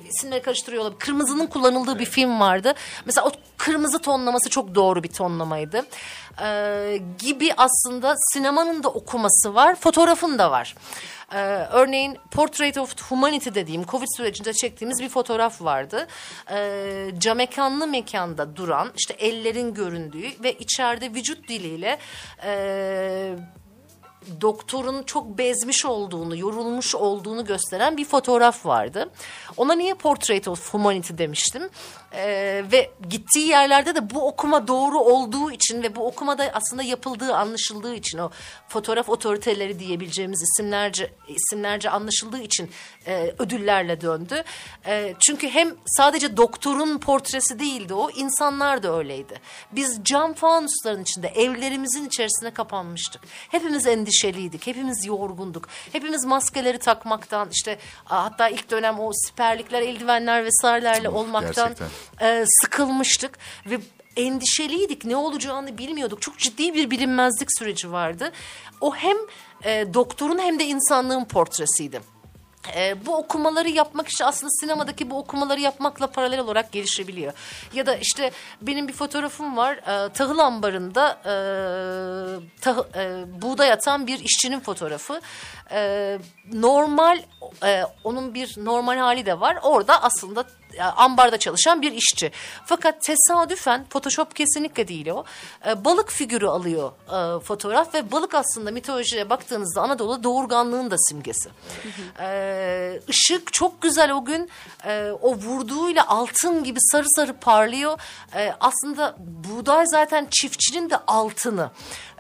Speaker 4: isimleri karıştırıyor olabilir. Kırmızının kullanıldığı bir film vardı. Mesela o kırmızı tonlaması çok doğru bir tonlamaydı. E, gibi aslında sinemanın da okuması var, fotoğrafın da var. Ee, örneğin Portrait of Humanity dediğim Covid sürecinde çektiğimiz bir fotoğraf vardı. Ee, camekanlı mekanda duran işte ellerin göründüğü ve içeride vücut diliyle e, doktorun çok bezmiş olduğunu, yorulmuş olduğunu gösteren bir fotoğraf vardı. Ona niye Portrait of Humanity demiştim? Ee, ve gittiği yerlerde de bu okuma doğru olduğu için ve bu okumada aslında yapıldığı anlaşıldığı için o fotoğraf otoriteleri diyebileceğimiz isimlerce isimlerce anlaşıldığı için e, ödüllerle döndü. E, çünkü hem sadece doktorun portresi değildi o, insanlar da öyleydi. Biz cam fanusların içinde evlerimizin içerisine kapanmıştık. Hepimiz endişeli endişeliydik. Hepimiz yorgunduk. Hepimiz maskeleri takmaktan işte hatta ilk dönem o siperlikler, eldivenler vesairelerle olmaktan
Speaker 2: gerçekten.
Speaker 4: E, sıkılmıştık ve endişeliydik. Ne olacağını bilmiyorduk. Çok ciddi bir bilinmezlik süreci vardı. O hem e, doktorun hem de insanlığın portresiydi. E, bu okumaları yapmak işte aslında sinemadaki bu okumaları yapmakla paralel olarak gelişebiliyor. Ya da işte benim bir fotoğrafım var. E, tahıl ambarında e, tahı- e, buğday atan bir işçinin fotoğrafı. E, normal e, onun bir normal hali de var. Orada aslında ambarda çalışan bir işçi. Fakat tesadüfen Photoshop kesinlikle değil o. E, balık figürü alıyor e, fotoğraf ve balık aslında mitolojiye baktığınızda Anadolu doğurganlığın da simgesi. E, ışık çok güzel o gün. E, o vurduğuyla altın gibi sarı sarı parlıyor. E, aslında buğday zaten çiftçinin de altını.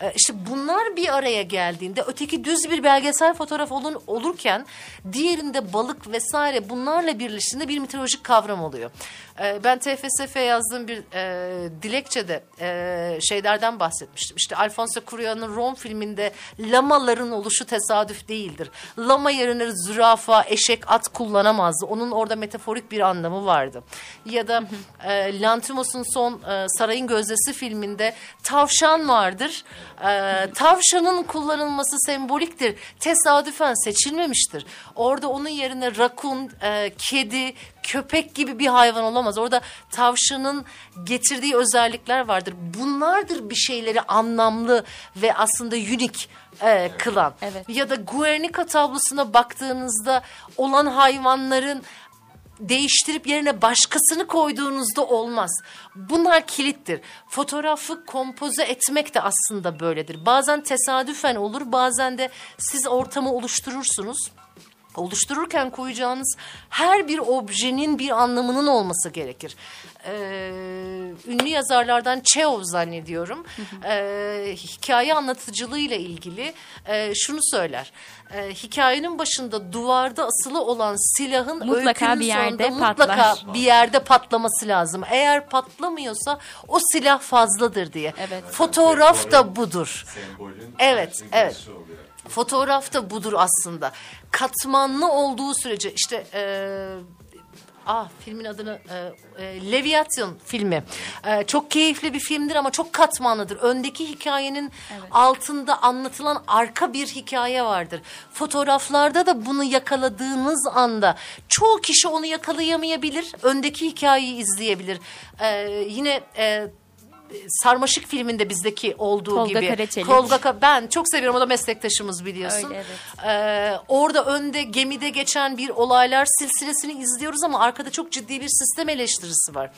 Speaker 4: E, işte bunlar bir araya geldiğinde öteki düz bir belgesel fotoğraf olun, olurken diğerinde balık vesaire bunlarla birleştiğinde bir mitolojik kavram oluyor. E, ben TFSF'ye yazdığım bir e, dilekçede e, şeylerden bahsetmiştim. İşte Alfonso Cuarón'un Rom filminde lamaların oluşu tesadüf değildir. Lama yerine zürafa, eşek, at kullanamazdı. Onun orada metaforik bir anlamı vardı. Ya da e, Lantimos'un son e, Sarayın Gözdesi filminde tavşan vardır. E, tavşanın kullanılması semboliktir. Tesadüfen seçilmemiştir. Orada onun yerine rakun, e, kedi, köpek gibi bir hayvan olamaz. Orada tavşanın getirdiği özellikler vardır. Bunlardır bir şeyleri anlamlı ve aslında unik e, kılan.
Speaker 5: Evet.
Speaker 4: Ya da Guernica tablosuna baktığınızda olan hayvanların değiştirip yerine başkasını koyduğunuzda olmaz. Bunlar kilittir. Fotoğrafı kompoze etmek de aslında böyledir. Bazen tesadüfen olur, bazen de siz ortamı oluşturursunuz. Oluştururken koyacağınız her bir objenin bir anlamının olması gerekir. Ee, ünlü yazarlardan Çehov zannediyorum. Ee, hikaye anlatıcılığıyla ilgili e, şunu söyler. Ee, hikayenin başında duvarda asılı olan silahın
Speaker 5: Mutlaka bir yerde
Speaker 4: sonunda mutlaka
Speaker 5: patlar.
Speaker 4: bir yerde patlaması lazım. Eğer patlamıyorsa o silah fazladır diye.
Speaker 5: Evet.
Speaker 4: Fotoğraf da budur.
Speaker 3: Sembolün
Speaker 4: Evet, evet.
Speaker 3: oluyor.
Speaker 4: Fotoğraf da budur aslında. Katmanlı olduğu sürece işte e, ah filmin adını e, e, Leviathan filmi. E, çok keyifli bir filmdir ama çok katmanlıdır. Öndeki hikayenin altında anlatılan arka bir hikaye vardır. Fotoğraflarda da bunu yakaladığınız anda çoğu kişi onu yakalayamayabilir. Öndeki hikayeyi izleyebilir. E, yine e, Sarmaşık filminde bizdeki olduğu
Speaker 5: Tolga
Speaker 4: gibi.
Speaker 5: Karaçelik.
Speaker 4: Tolga ben çok seviyorum o da meslektaşımız biliyorsun.
Speaker 5: Öyle,
Speaker 4: Ee, orada önde gemide geçen bir olaylar silsilesini izliyoruz ama arkada çok ciddi bir sistem eleştirisi var.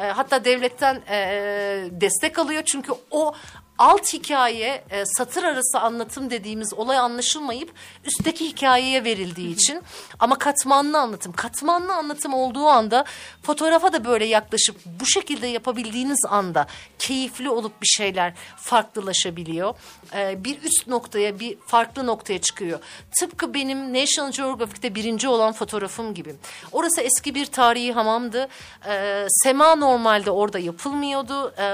Speaker 4: Ee, hatta devletten e, destek alıyor çünkü o alt hikaye e, satır arası anlatım dediğimiz olay anlaşılmayıp üstteki hikayeye verildiği için ama katmanlı anlatım katmanlı anlatım olduğu anda fotoğrafa da böyle yaklaşıp bu şekilde yapabildiğiniz anda keyifli olup bir şeyler farklılaşabiliyor. Ee, bir üst noktaya bir farklı noktaya çıkıyor. Tıpkı benim National Geographic'te birinci olan fotoğrafım gibi. Orası eski bir tarihi hamamdı. Ee, sema normalde orada yapılmıyordu. Ee,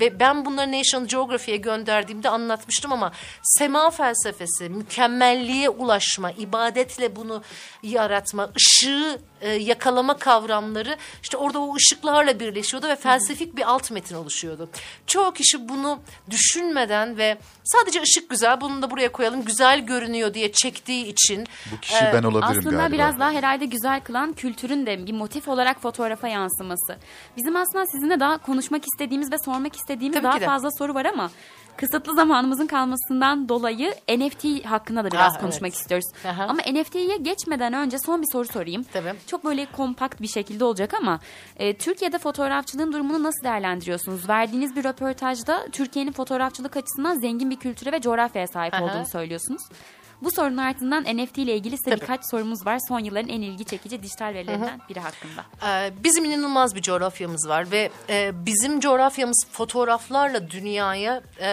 Speaker 4: ve ben bunları National Geographic'e gönderdiğimde anlatmıştım ama sema felsefesi, mükemmelliğe ulaşma, ibadetle bunu yaratma, ışığı e, yakalama kavramları işte orada o ışıklarla birleşiyordu ve felsefik bir alt metin oluşuyordu. Çoğu kişi bunu düşünmeden ve sadece ışık güzel bunu da buraya koyalım güzel görünüyor diye çektiği için
Speaker 2: Bu kişi ben olabilirim
Speaker 5: Aslında
Speaker 2: galiba.
Speaker 5: biraz daha herhalde güzel kılan kültürün de bir motif olarak fotoğrafa yansıması. Bizim aslında sizinle daha konuşmak istediğimiz ve sormak istediğimiz
Speaker 4: Tabii
Speaker 5: daha fazla soru var ama kısıtlı zamanımızın kalmasından dolayı NFT hakkında da biraz
Speaker 4: Ah,
Speaker 5: konuşmak
Speaker 4: evet.
Speaker 5: istiyoruz.
Speaker 4: Aha.
Speaker 5: Ama NFT'ye geçmeden önce son bir soru sorayım.
Speaker 4: Tabii.
Speaker 5: Çok böyle kompakt bir şekilde olacak ama e, Türkiye'de fotoğrafçılığın durumunu nasıl değerlendiriyorsunuz? Verdiğiniz bir röportajda Türkiye'nin fotoğrafçılık açısından zengin bir kültüre ve coğrafyaya sahip
Speaker 4: Aha.
Speaker 5: olduğunu söylüyorsunuz. Bu sorunun ardından NFT ile ilgili size
Speaker 4: Tabii.
Speaker 5: birkaç sorumuz var. Son yılların en ilgi çekici dijital verilerinden biri hakkında.
Speaker 4: Ee, bizim inanılmaz bir coğrafyamız var ve e, bizim coğrafyamız fotoğraflarla dünyaya e,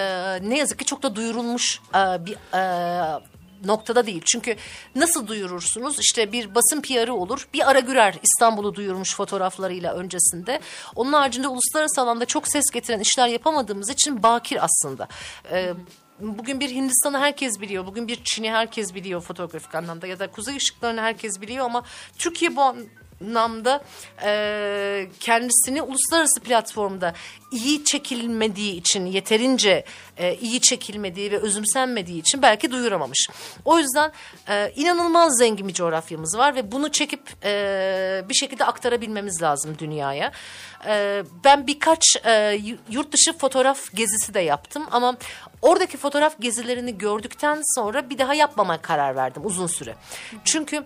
Speaker 4: ne yazık ki çok da duyurulmuş e, bir e, noktada değil. Çünkü nasıl duyurursunuz? İşte bir basın PR'ı olur. Bir ara gürer İstanbul'u duyurmuş fotoğraflarıyla öncesinde. Onun haricinde uluslararası alanda çok ses getiren işler yapamadığımız için bakir aslında. Ee, bugün bir Hindistan'ı herkes biliyor. Bugün bir Çin'i herkes biliyor fotoğrafik anlamda ya da kuzey ışıklarını herkes biliyor ama Türkiye bu anlamda e, kendisini uluslararası platformda iyi çekilmediği için yeterince e, iyi çekilmediği ve özümsenmediği için belki duyuramamış. O yüzden e, inanılmaz zengin bir coğrafyamız var ve bunu çekip e, bir şekilde aktarabilmemiz lazım dünyaya. E, ben birkaç e, yurt dışı fotoğraf gezisi de yaptım ama oradaki fotoğraf gezilerini gördükten sonra bir daha yapmama karar verdim uzun süre. Çünkü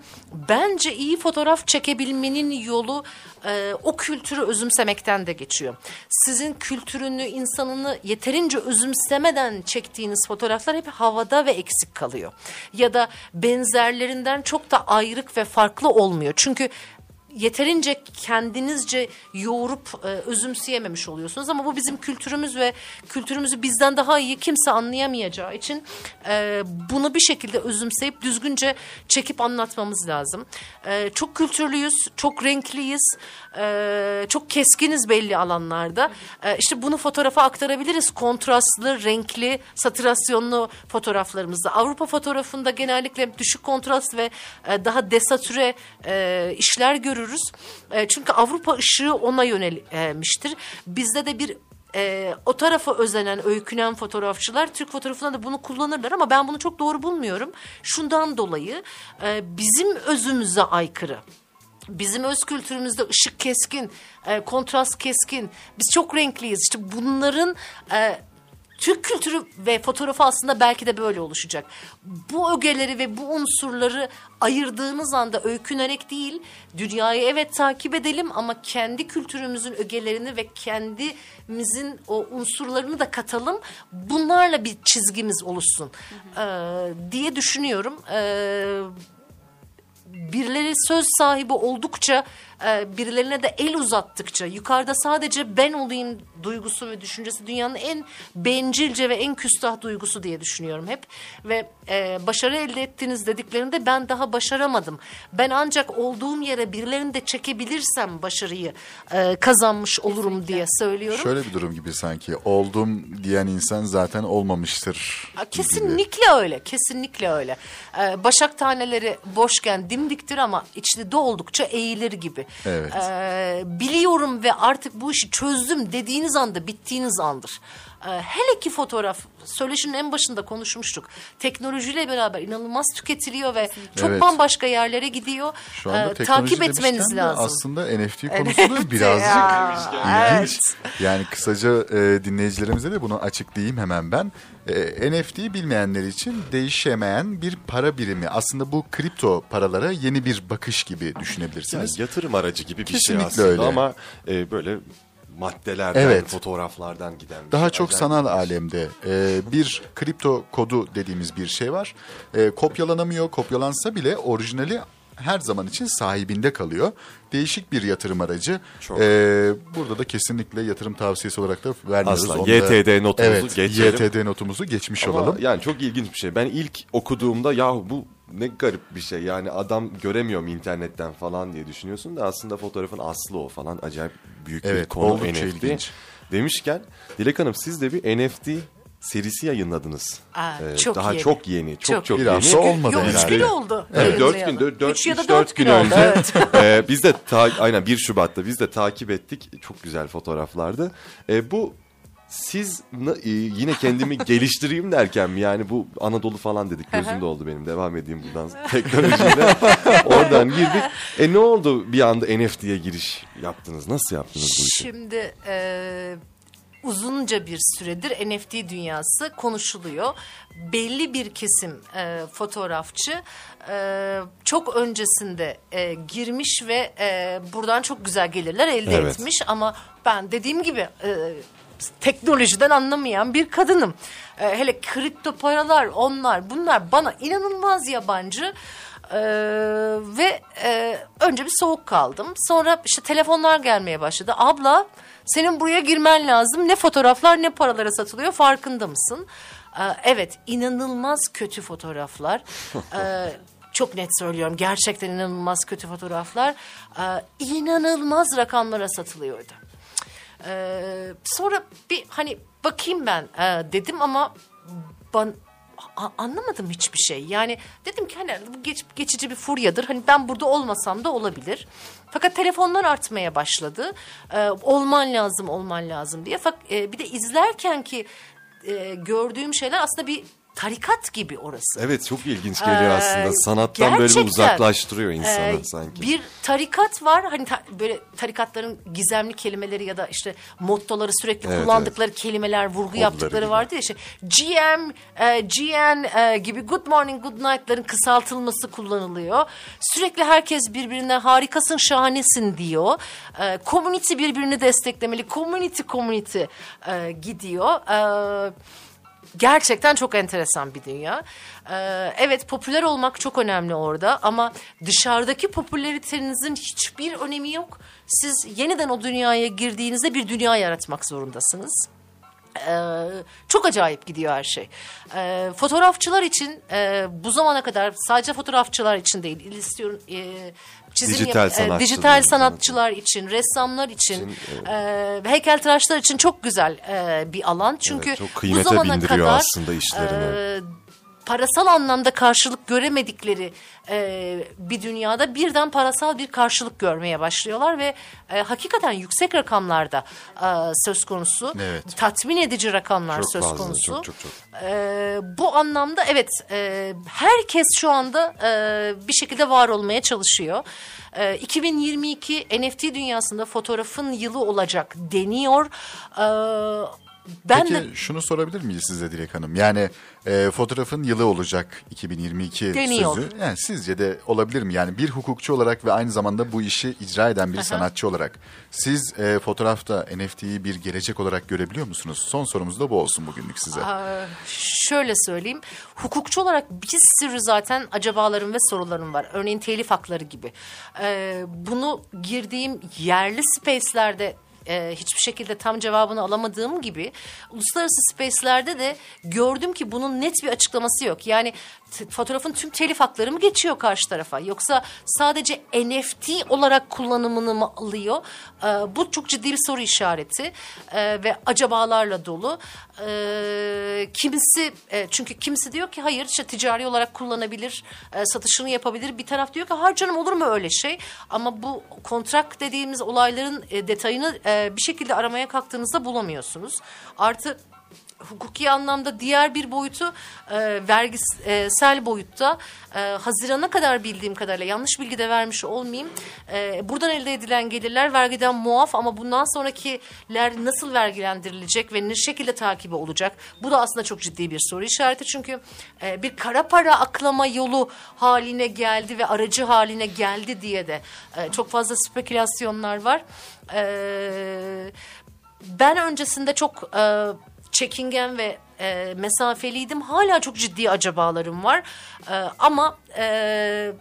Speaker 4: bence iyi fotoğraf çekebilmenin yolu e, o kültürü özümsemekten de geçiyor. Sizin kültürünü, insanını yeterince özümsemeden çektiğiniz fotoğraflar hep havada ve eksik kalıyor. Ya da benzerlerinden çok da ayrık ve farklı olmuyor. Çünkü yeterince kendinizce yoğurup e, özümseyememiş oluyorsunuz ama bu bizim kültürümüz ve kültürümüzü bizden daha iyi kimse anlayamayacağı için e, bunu bir şekilde özümseyip düzgünce çekip anlatmamız lazım. E, çok kültürlüyüz, çok renkliyiz, e, çok keskiniz belli alanlarda. E, işte bunu fotoğrafa aktarabiliriz. Kontrastlı, renkli, satürasyonlu fotoğraflarımızda. Avrupa fotoğrafında genellikle düşük kontrast ve e, daha desatüre e, işler görürüz. E, çünkü Avrupa ışığı ona yönelmiştir. Bizde de bir e, o tarafa özenen, öykünen fotoğrafçılar Türk fotoğrafında da bunu kullanırlar ama ben bunu çok doğru bulmuyorum. Şundan dolayı e, bizim özümüze aykırı. Bizim öz kültürümüzde ışık keskin, e, kontrast keskin. Biz çok renkliyiz. İşte bunların e, Türk kültürü ve fotoğrafı aslında belki de böyle oluşacak. Bu ögeleri ve bu unsurları ayırdığımız anda öykünerek değil, dünyayı evet takip edelim ama kendi kültürümüzün ögelerini ve kendimizin o unsurlarını da katalım. Bunlarla bir çizgimiz oluşsun ee, diye düşünüyorum. Ee, birileri söz sahibi oldukça e, birilerine de el uzattıkça yukarıda sadece ben olayım duygusu ve düşüncesi dünyanın en bencilce ve en küstah duygusu diye düşünüyorum hep ve e, başarı elde ettiniz dediklerinde ben daha başaramadım ben ancak olduğum yere birilerini de çekebilirsem başarıyı e, kazanmış olurum
Speaker 5: Kesinlikle.
Speaker 4: diye söylüyorum.
Speaker 2: Şöyle bir durum gibi sanki. Oldum diyen insan zaten olmamıştır. Gibi.
Speaker 4: Kesinlikle öyle, kesinlikle öyle. Ee, başak taneleri boşken dimdiktir ama içli oldukça eğilir gibi.
Speaker 2: Evet.
Speaker 4: Ee, biliyorum ve artık bu işi çözdüm dediğiniz anda bittiğiniz andır. Ee, hele ki fotoğraf, söyleşinin en başında konuşmuştuk. Teknolojiyle beraber inanılmaz tüketiliyor ve çok
Speaker 2: Evet.
Speaker 4: bambaşka yerlere gidiyor.
Speaker 2: Şu anda
Speaker 4: Ee, takip etmeniz lazım.
Speaker 2: Aslında NFT konusu da birazcık
Speaker 4: ya,
Speaker 2: ilginç. Yani kısaca e, dinleyicilerimize de bunu açıklayayım hemen ben. E, NFT bilmeyenler için değişemeyen bir para birimi. Aslında bu kripto paralara yeni bir bakış gibi
Speaker 3: Yani
Speaker 2: düşünebilirsiniz.
Speaker 3: yatırım aracı gibi bir
Speaker 2: Kesinlikle
Speaker 3: şey aslında
Speaker 2: öyle.
Speaker 3: ama e, böyle maddelerden,
Speaker 2: Evet.
Speaker 3: fotoğraflardan giden
Speaker 2: Daha çok sanal
Speaker 3: şey.
Speaker 2: alemde e, bir kripto kodu dediğimiz bir şey var. E, kopyalanamıyor. Kopyalansa bile orijinali her zaman için sahibinde kalıyor. Değişik bir yatırım aracı.
Speaker 3: Çok.
Speaker 2: E, burada da kesinlikle yatırım tavsiyesi olarak da vermiyoruz.
Speaker 3: Asla. YTD notumuzu
Speaker 2: evet,
Speaker 3: geçelim.
Speaker 2: YTD notumuzu geçmiş
Speaker 3: Ama
Speaker 2: olalım.
Speaker 3: yani çok ilginç bir şey. Ben ilk okuduğumda ya bu ne garip bir şey. Yani adam göremiyorum internetten falan diye düşünüyorsun da aslında fotoğrafın aslı o falan. Acayip büyük bir
Speaker 2: Evet,
Speaker 3: konu
Speaker 2: oldukça
Speaker 3: NFT.
Speaker 2: ilginç.
Speaker 3: Demişken Dilek Hanım siz de bir NFT serisi yayınladınız.
Speaker 4: Aa,
Speaker 3: Ee,
Speaker 4: çok
Speaker 3: daha
Speaker 4: yeni.
Speaker 3: çok yeni. Çok
Speaker 4: Çok
Speaker 3: çok,
Speaker 2: Bir
Speaker 3: yeni.
Speaker 2: olmadı
Speaker 4: Yok
Speaker 2: herhalde.
Speaker 4: gün oldu.
Speaker 3: Evet, dört
Speaker 4: yayınlayalı.
Speaker 3: gün, dört, dört,
Speaker 4: Üç ya da
Speaker 3: üç,
Speaker 4: dört
Speaker 3: dört
Speaker 4: gün,
Speaker 3: gün
Speaker 4: oldu.
Speaker 3: önce.
Speaker 4: Evet.
Speaker 3: Ee, biz de ta, aynen 1 Şubat'ta biz de takip ettik. Çok güzel fotoğraflardı. Ee, bu siz e, yine kendimi geliştireyim derken? Yani bu Anadolu falan dedik gözümde oldu benim. Devam edeyim buradan teknolojiyle. Oradan girdik. E ne oldu bir anda NFT'ye giriş yaptınız? Nasıl yaptınız bu işi?
Speaker 4: Şimdi e, uzunca bir süredir NFT dünyası konuşuluyor. Belli bir kesim e, fotoğrafçı e, çok öncesinde e, girmiş ve e, buradan çok güzel gelirler elde
Speaker 3: Evet.
Speaker 4: etmiş. Ama ben dediğim gibi e, teknolojiden anlamayan bir kadınım. E, hele kripto paralar onlar bunlar bana inanılmaz yabancı. Ee, ve e, önce bir soğuk kaldım. Sonra işte telefonlar gelmeye başladı. Abla senin buraya girmen lazım. Ne fotoğraflar ne paralara satılıyor farkında mısın? Ee, evet inanılmaz kötü fotoğraflar. Ee, çok net söylüyorum gerçekten inanılmaz kötü fotoğraflar. Ee, inanılmaz rakamlara satılıyordu. Ee, sonra bir hani bakayım ben e, dedim ama ban a- anlamadım hiçbir şey. Yani dedim ki hani bu geç- geçici bir furyadır. Hani ben burada olmasam da olabilir. Fakat telefonlar artmaya başladı. Ee, olman lazım, olman lazım diye. Fakat bir de izlerken ki e, gördüğüm şeyler aslında bir tarikat gibi orası.
Speaker 3: Evet çok ilginç geliyor
Speaker 4: Ee,
Speaker 3: aslında. Sanattan böyle uzaklaştırıyor insanı
Speaker 4: e,
Speaker 3: sanki.
Speaker 4: Bir tarikat var. Hani ta- böyle tarikatların gizemli kelimeleri ya da işte mottoları sürekli
Speaker 3: Evet,
Speaker 4: kullandıkları kelimeler, vurgu
Speaker 3: Kodları
Speaker 4: yaptıkları
Speaker 3: gibi.
Speaker 4: vardı ya işte GM, e, GN e, gibi good morning, good night'ların kısaltılması kullanılıyor. Sürekli herkes birbirine harikasın, şahanesin diyor. E, community birbirini desteklemeli. Community community e, gidiyor. E, Gerçekten çok enteresan bir dünya. Ee, evet popüler olmak çok önemli orada ama dışarıdaki popülaritenizin hiçbir önemi yok. Siz yeniden o dünyaya girdiğinizde bir dünya yaratmak zorundasınız. Ee, çok acayip gidiyor her şey. Ee, fotoğrafçılar için e, bu zamana kadar sadece fotoğrafçılar için değil, illüstrasyon, e, çizim
Speaker 3: Dijital
Speaker 4: e,
Speaker 3: sanatçılar
Speaker 4: dijital
Speaker 3: için.
Speaker 4: sanatçılar için, ressamlar için, e, heykeltıraşlar için çok güzel e, bir alan. Çünkü
Speaker 3: Evet,
Speaker 4: bu zamana
Speaker 3: bindiriyor
Speaker 4: kadar
Speaker 3: aslında işlerini.
Speaker 4: e, parasal anlamda karşılık göremedikleri e, bir dünyada birden parasal bir karşılık görmeye başlıyorlar ve e, hakikaten yüksek rakamlarda e, söz konusu.
Speaker 2: Evet.
Speaker 4: Tatmin edici rakamlar
Speaker 3: Çok
Speaker 4: söz
Speaker 3: fazla,
Speaker 4: konusu.
Speaker 3: çok, çok, çok.
Speaker 4: E, bu anlamda evet e, herkes şu anda e, bir şekilde var olmaya çalışıyor. E, 2022 NFT dünyasında fotoğrafın yılı olacak deniyor. E, ben
Speaker 2: Peki
Speaker 4: de
Speaker 2: şunu sorabilir miyiz size Dilek Hanım? Yani e, fotoğrafın yılı olacak 2022
Speaker 4: Deniyor.
Speaker 2: sözü. Yani sizce de olabilir mi? Yani bir hukukçu olarak ve aynı zamanda bu işi icra eden bir sanatçı olarak siz e, fotoğrafta NFT'yi bir gelecek olarak görebiliyor musunuz? Son sorumuz da bu olsun bugünlük size.
Speaker 4: Ee, şöyle söyleyeyim. Hukukçu olarak bir sürü zaten acabalarım ve sorularım var. Örneğin telif hakları gibi. Ee, bunu girdiğim yerli space'lerde e, hiçbir şekilde tam cevabını alamadığım gibi uluslararası space'lerde de gördüm ki bunun net bir açıklaması yok. Yani fotoğrafın tüm telif hakları mı geçiyor karşı tarafa yoksa sadece NFT olarak kullanımını mı alıyor? Ee, bu çok ciddi bir soru işareti Ee, ve acabalarla dolu. Ee, kimisi e, çünkü kimisi diyor ki hayır işte ticari olarak kullanabilir, e, satışını yapabilir. Bir taraf diyor ki har canım olur mu öyle şey? Ama bu kontrak dediğimiz olayların e, detayını e, bir şekilde aramaya kalktığınızda bulamıyorsunuz. Artı hukuki anlamda diğer bir boyutu e, vergisel boyutta e, Haziran'a kadar bildiğim kadarıyla yanlış bilgi de vermiş olmayayım. E, buradan elde edilen gelirler vergiden muaf ama bundan sonrakiler nasıl vergilendirilecek ve ne şekilde takibi olacak? Bu da aslında çok ciddi bir soru işareti çünkü e, bir kara para aklama yolu haline geldi ve aracı haline geldi diye de e, çok fazla spekülasyonlar var. E, ben öncesinde çok e, çekingen ve e, mesafeliydim. Hala çok ciddi acabalarım var. E, ama e,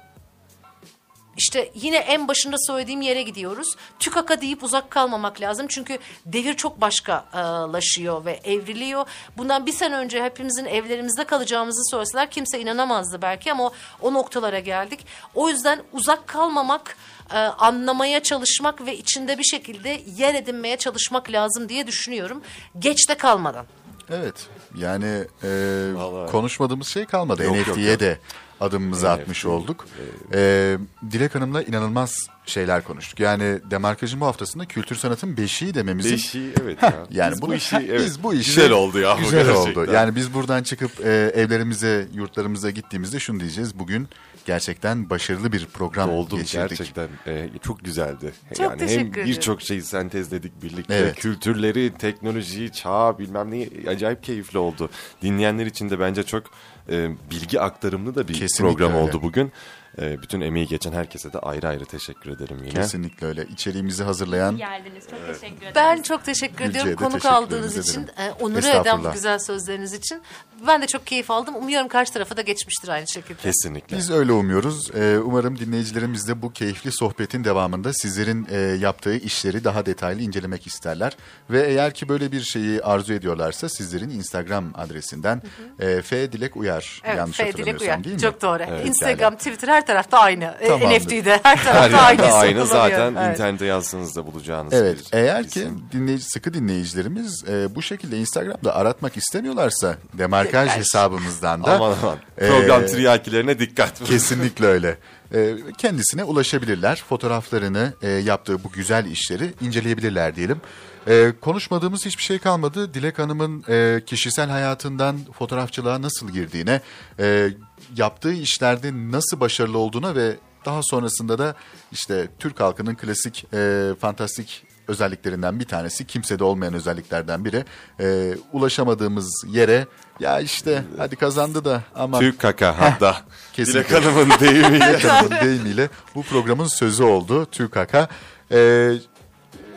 Speaker 4: işte yine en başında söylediğim yere gidiyoruz. TÜKAK'a deyip uzak kalmamak lazım. Çünkü devir çok başkalaşıyor ve evriliyor. Bundan bir sene önce hepimizin evlerimizde kalacağımızı söyleseler kimse inanamazdı belki ama o, o noktalara geldik. O yüzden uzak kalmamak, e, anlamaya çalışmak ve içinde bir şekilde yer edinmeye çalışmak lazım diye düşünüyorum. Geç de kalmadan.
Speaker 2: Evet yani e,
Speaker 3: Vallahi.
Speaker 2: konuşmadığımız şey kalmadı.
Speaker 3: Yok, yok,
Speaker 2: NFT'ye
Speaker 3: yok.
Speaker 2: de adımımızı
Speaker 3: NFT,
Speaker 2: atmış olduk. E, Dilek Hanım'la inanılmaz şeyler konuştuk. Yani Demarkaj'ın bu haftasında kültür sanatın beşiği dememizin...
Speaker 3: Beşi evet ya.
Speaker 2: Yani
Speaker 3: biz
Speaker 2: bunu,
Speaker 3: bu işi evet,
Speaker 2: biz bu işi
Speaker 3: güzel oldu ya. bu
Speaker 2: Güzel oldu. Yani biz buradan çıkıp e, evlerimize, yurtlarımıza gittiğimizde şunu diyeceğiz. Bugün gerçekten başarılı bir program geçirdik.
Speaker 3: gerçekten e, çok güzeldi.
Speaker 4: Çok
Speaker 3: yani hem birçok şeyi sentezledik birlikte.
Speaker 2: Evet.
Speaker 3: Kültürleri, teknolojiyi, çağ bilmem ne acayip keyifli oldu. Dinleyenler için de bence çok e, bilgi aktarımlı da bir
Speaker 2: Kesinlikle
Speaker 3: program
Speaker 2: öyle.
Speaker 3: oldu bugün. E, bütün emeği geçen herkese de ayrı ayrı teşekkür ederim yine.
Speaker 2: Kesinlikle öyle. İçeriğimizi hazırlayan
Speaker 5: Geldiniz. Çok teşekkür ederim.
Speaker 4: Ben çok teşekkür
Speaker 2: Gülce'ye
Speaker 4: ediyorum
Speaker 2: de
Speaker 4: konuk
Speaker 2: teşekkür
Speaker 4: aldığınız için, e, onur eden bu güzel sözleriniz için. Ben de çok keyif aldım. Umuyorum karşı tarafa da geçmiştir aynı şekilde.
Speaker 3: Kesinlikle.
Speaker 2: Biz öyle umuyoruz. Ee, umarım dinleyicilerimiz de bu keyifli sohbetin devamında sizlerin e, yaptığı işleri daha detaylı incelemek isterler. Ve eğer ki böyle bir şeyi arzu ediyorlarsa sizlerin Instagram adresinden e, F Dilek Uyar
Speaker 4: Evet,
Speaker 2: yanlış
Speaker 4: F. Dilek
Speaker 2: hatırlamıyorsam
Speaker 4: Uyar.
Speaker 2: değil mi?
Speaker 4: Çok doğru.
Speaker 2: Evet,
Speaker 4: Instagram,
Speaker 2: yani.
Speaker 4: Twitter her her tarafta aynı. E,
Speaker 2: Tamamdır.
Speaker 4: NFT'de her
Speaker 3: Her
Speaker 4: tarafta
Speaker 3: yerde
Speaker 4: aynı.
Speaker 3: zaten
Speaker 4: Evet.
Speaker 3: internette yazsanız da bulacağınız
Speaker 2: Evet,
Speaker 3: bir
Speaker 2: eğer ki dinleyici, sıkı dinleyicilerimiz e, bu şekilde Instagram'da aratmak istemiyorlarsa demarkaj
Speaker 4: Demarkaj.
Speaker 2: hesabımızdan da
Speaker 3: Aman aman.
Speaker 2: e,
Speaker 3: Program triyakilerine dikkat.
Speaker 2: kesinlikle öyle. E, kendisine ulaşabilirler. Fotoğraflarını, e, yaptığı bu güzel işleri inceleyebilirler diyelim. E, konuşmadığımız hiçbir şey kalmadı. Dilek Hanım'ın e, kişisel hayatından fotoğrafçılığa nasıl girdiğine, e, yaptığı işlerde nasıl başarılı olduğuna ve daha sonrasında da işte Türk halkının klasik e, fantastik özelliklerinden bir tanesi kimsede olmayan özelliklerden biri e, ulaşamadığımız yere ya işte hadi kazandı da ama
Speaker 3: Türk kaka hatta. Dilek. Hanım'ın deyimiyle.
Speaker 2: Hanım'ın deyimiyle bu programın sözü oldu Türk Haka. E,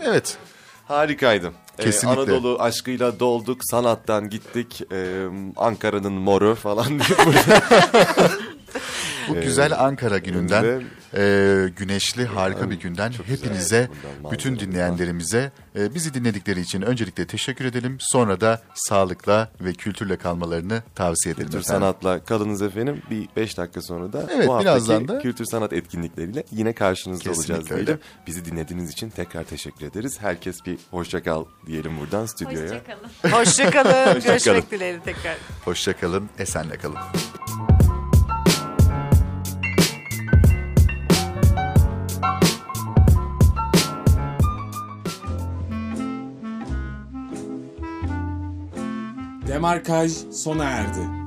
Speaker 2: evet
Speaker 3: Harikaydı. Ee,
Speaker 2: Kesinlikle.
Speaker 3: Anadolu aşkıyla dolduk, sanattan gittik, ee, Ankara'nın moru falan diye burada.
Speaker 2: bu güzel Ankara gününden e, güneşli harika bir günden hepinize bütün dinleyenlerimize e, bizi dinledikleri için öncelikle teşekkür edelim. Sonra da sağlıkla ve kültürle kalmalarını tavsiye edelim
Speaker 3: Kültür
Speaker 2: efendim.
Speaker 3: sanatla kalınız efendim. Bir beş dakika sonra da
Speaker 2: Evet,
Speaker 3: bu haftaki
Speaker 2: birazdan da-
Speaker 3: kültür sanat etkinlikleriyle yine karşınızda
Speaker 2: Kesinlikle
Speaker 3: olacağız
Speaker 2: öyle.
Speaker 3: diyelim. Bizi dinlediğiniz için tekrar teşekkür ederiz. Herkes bir hoşça kal diyelim buradan stüdyoya.
Speaker 5: Hoşçakalın.
Speaker 4: Hoşçakalın.
Speaker 3: Hoşça
Speaker 4: Görüşmek dileğiyle tekrar.
Speaker 2: Hoşçakalın, esenle kalın.
Speaker 7: Demarkaj sona erdi.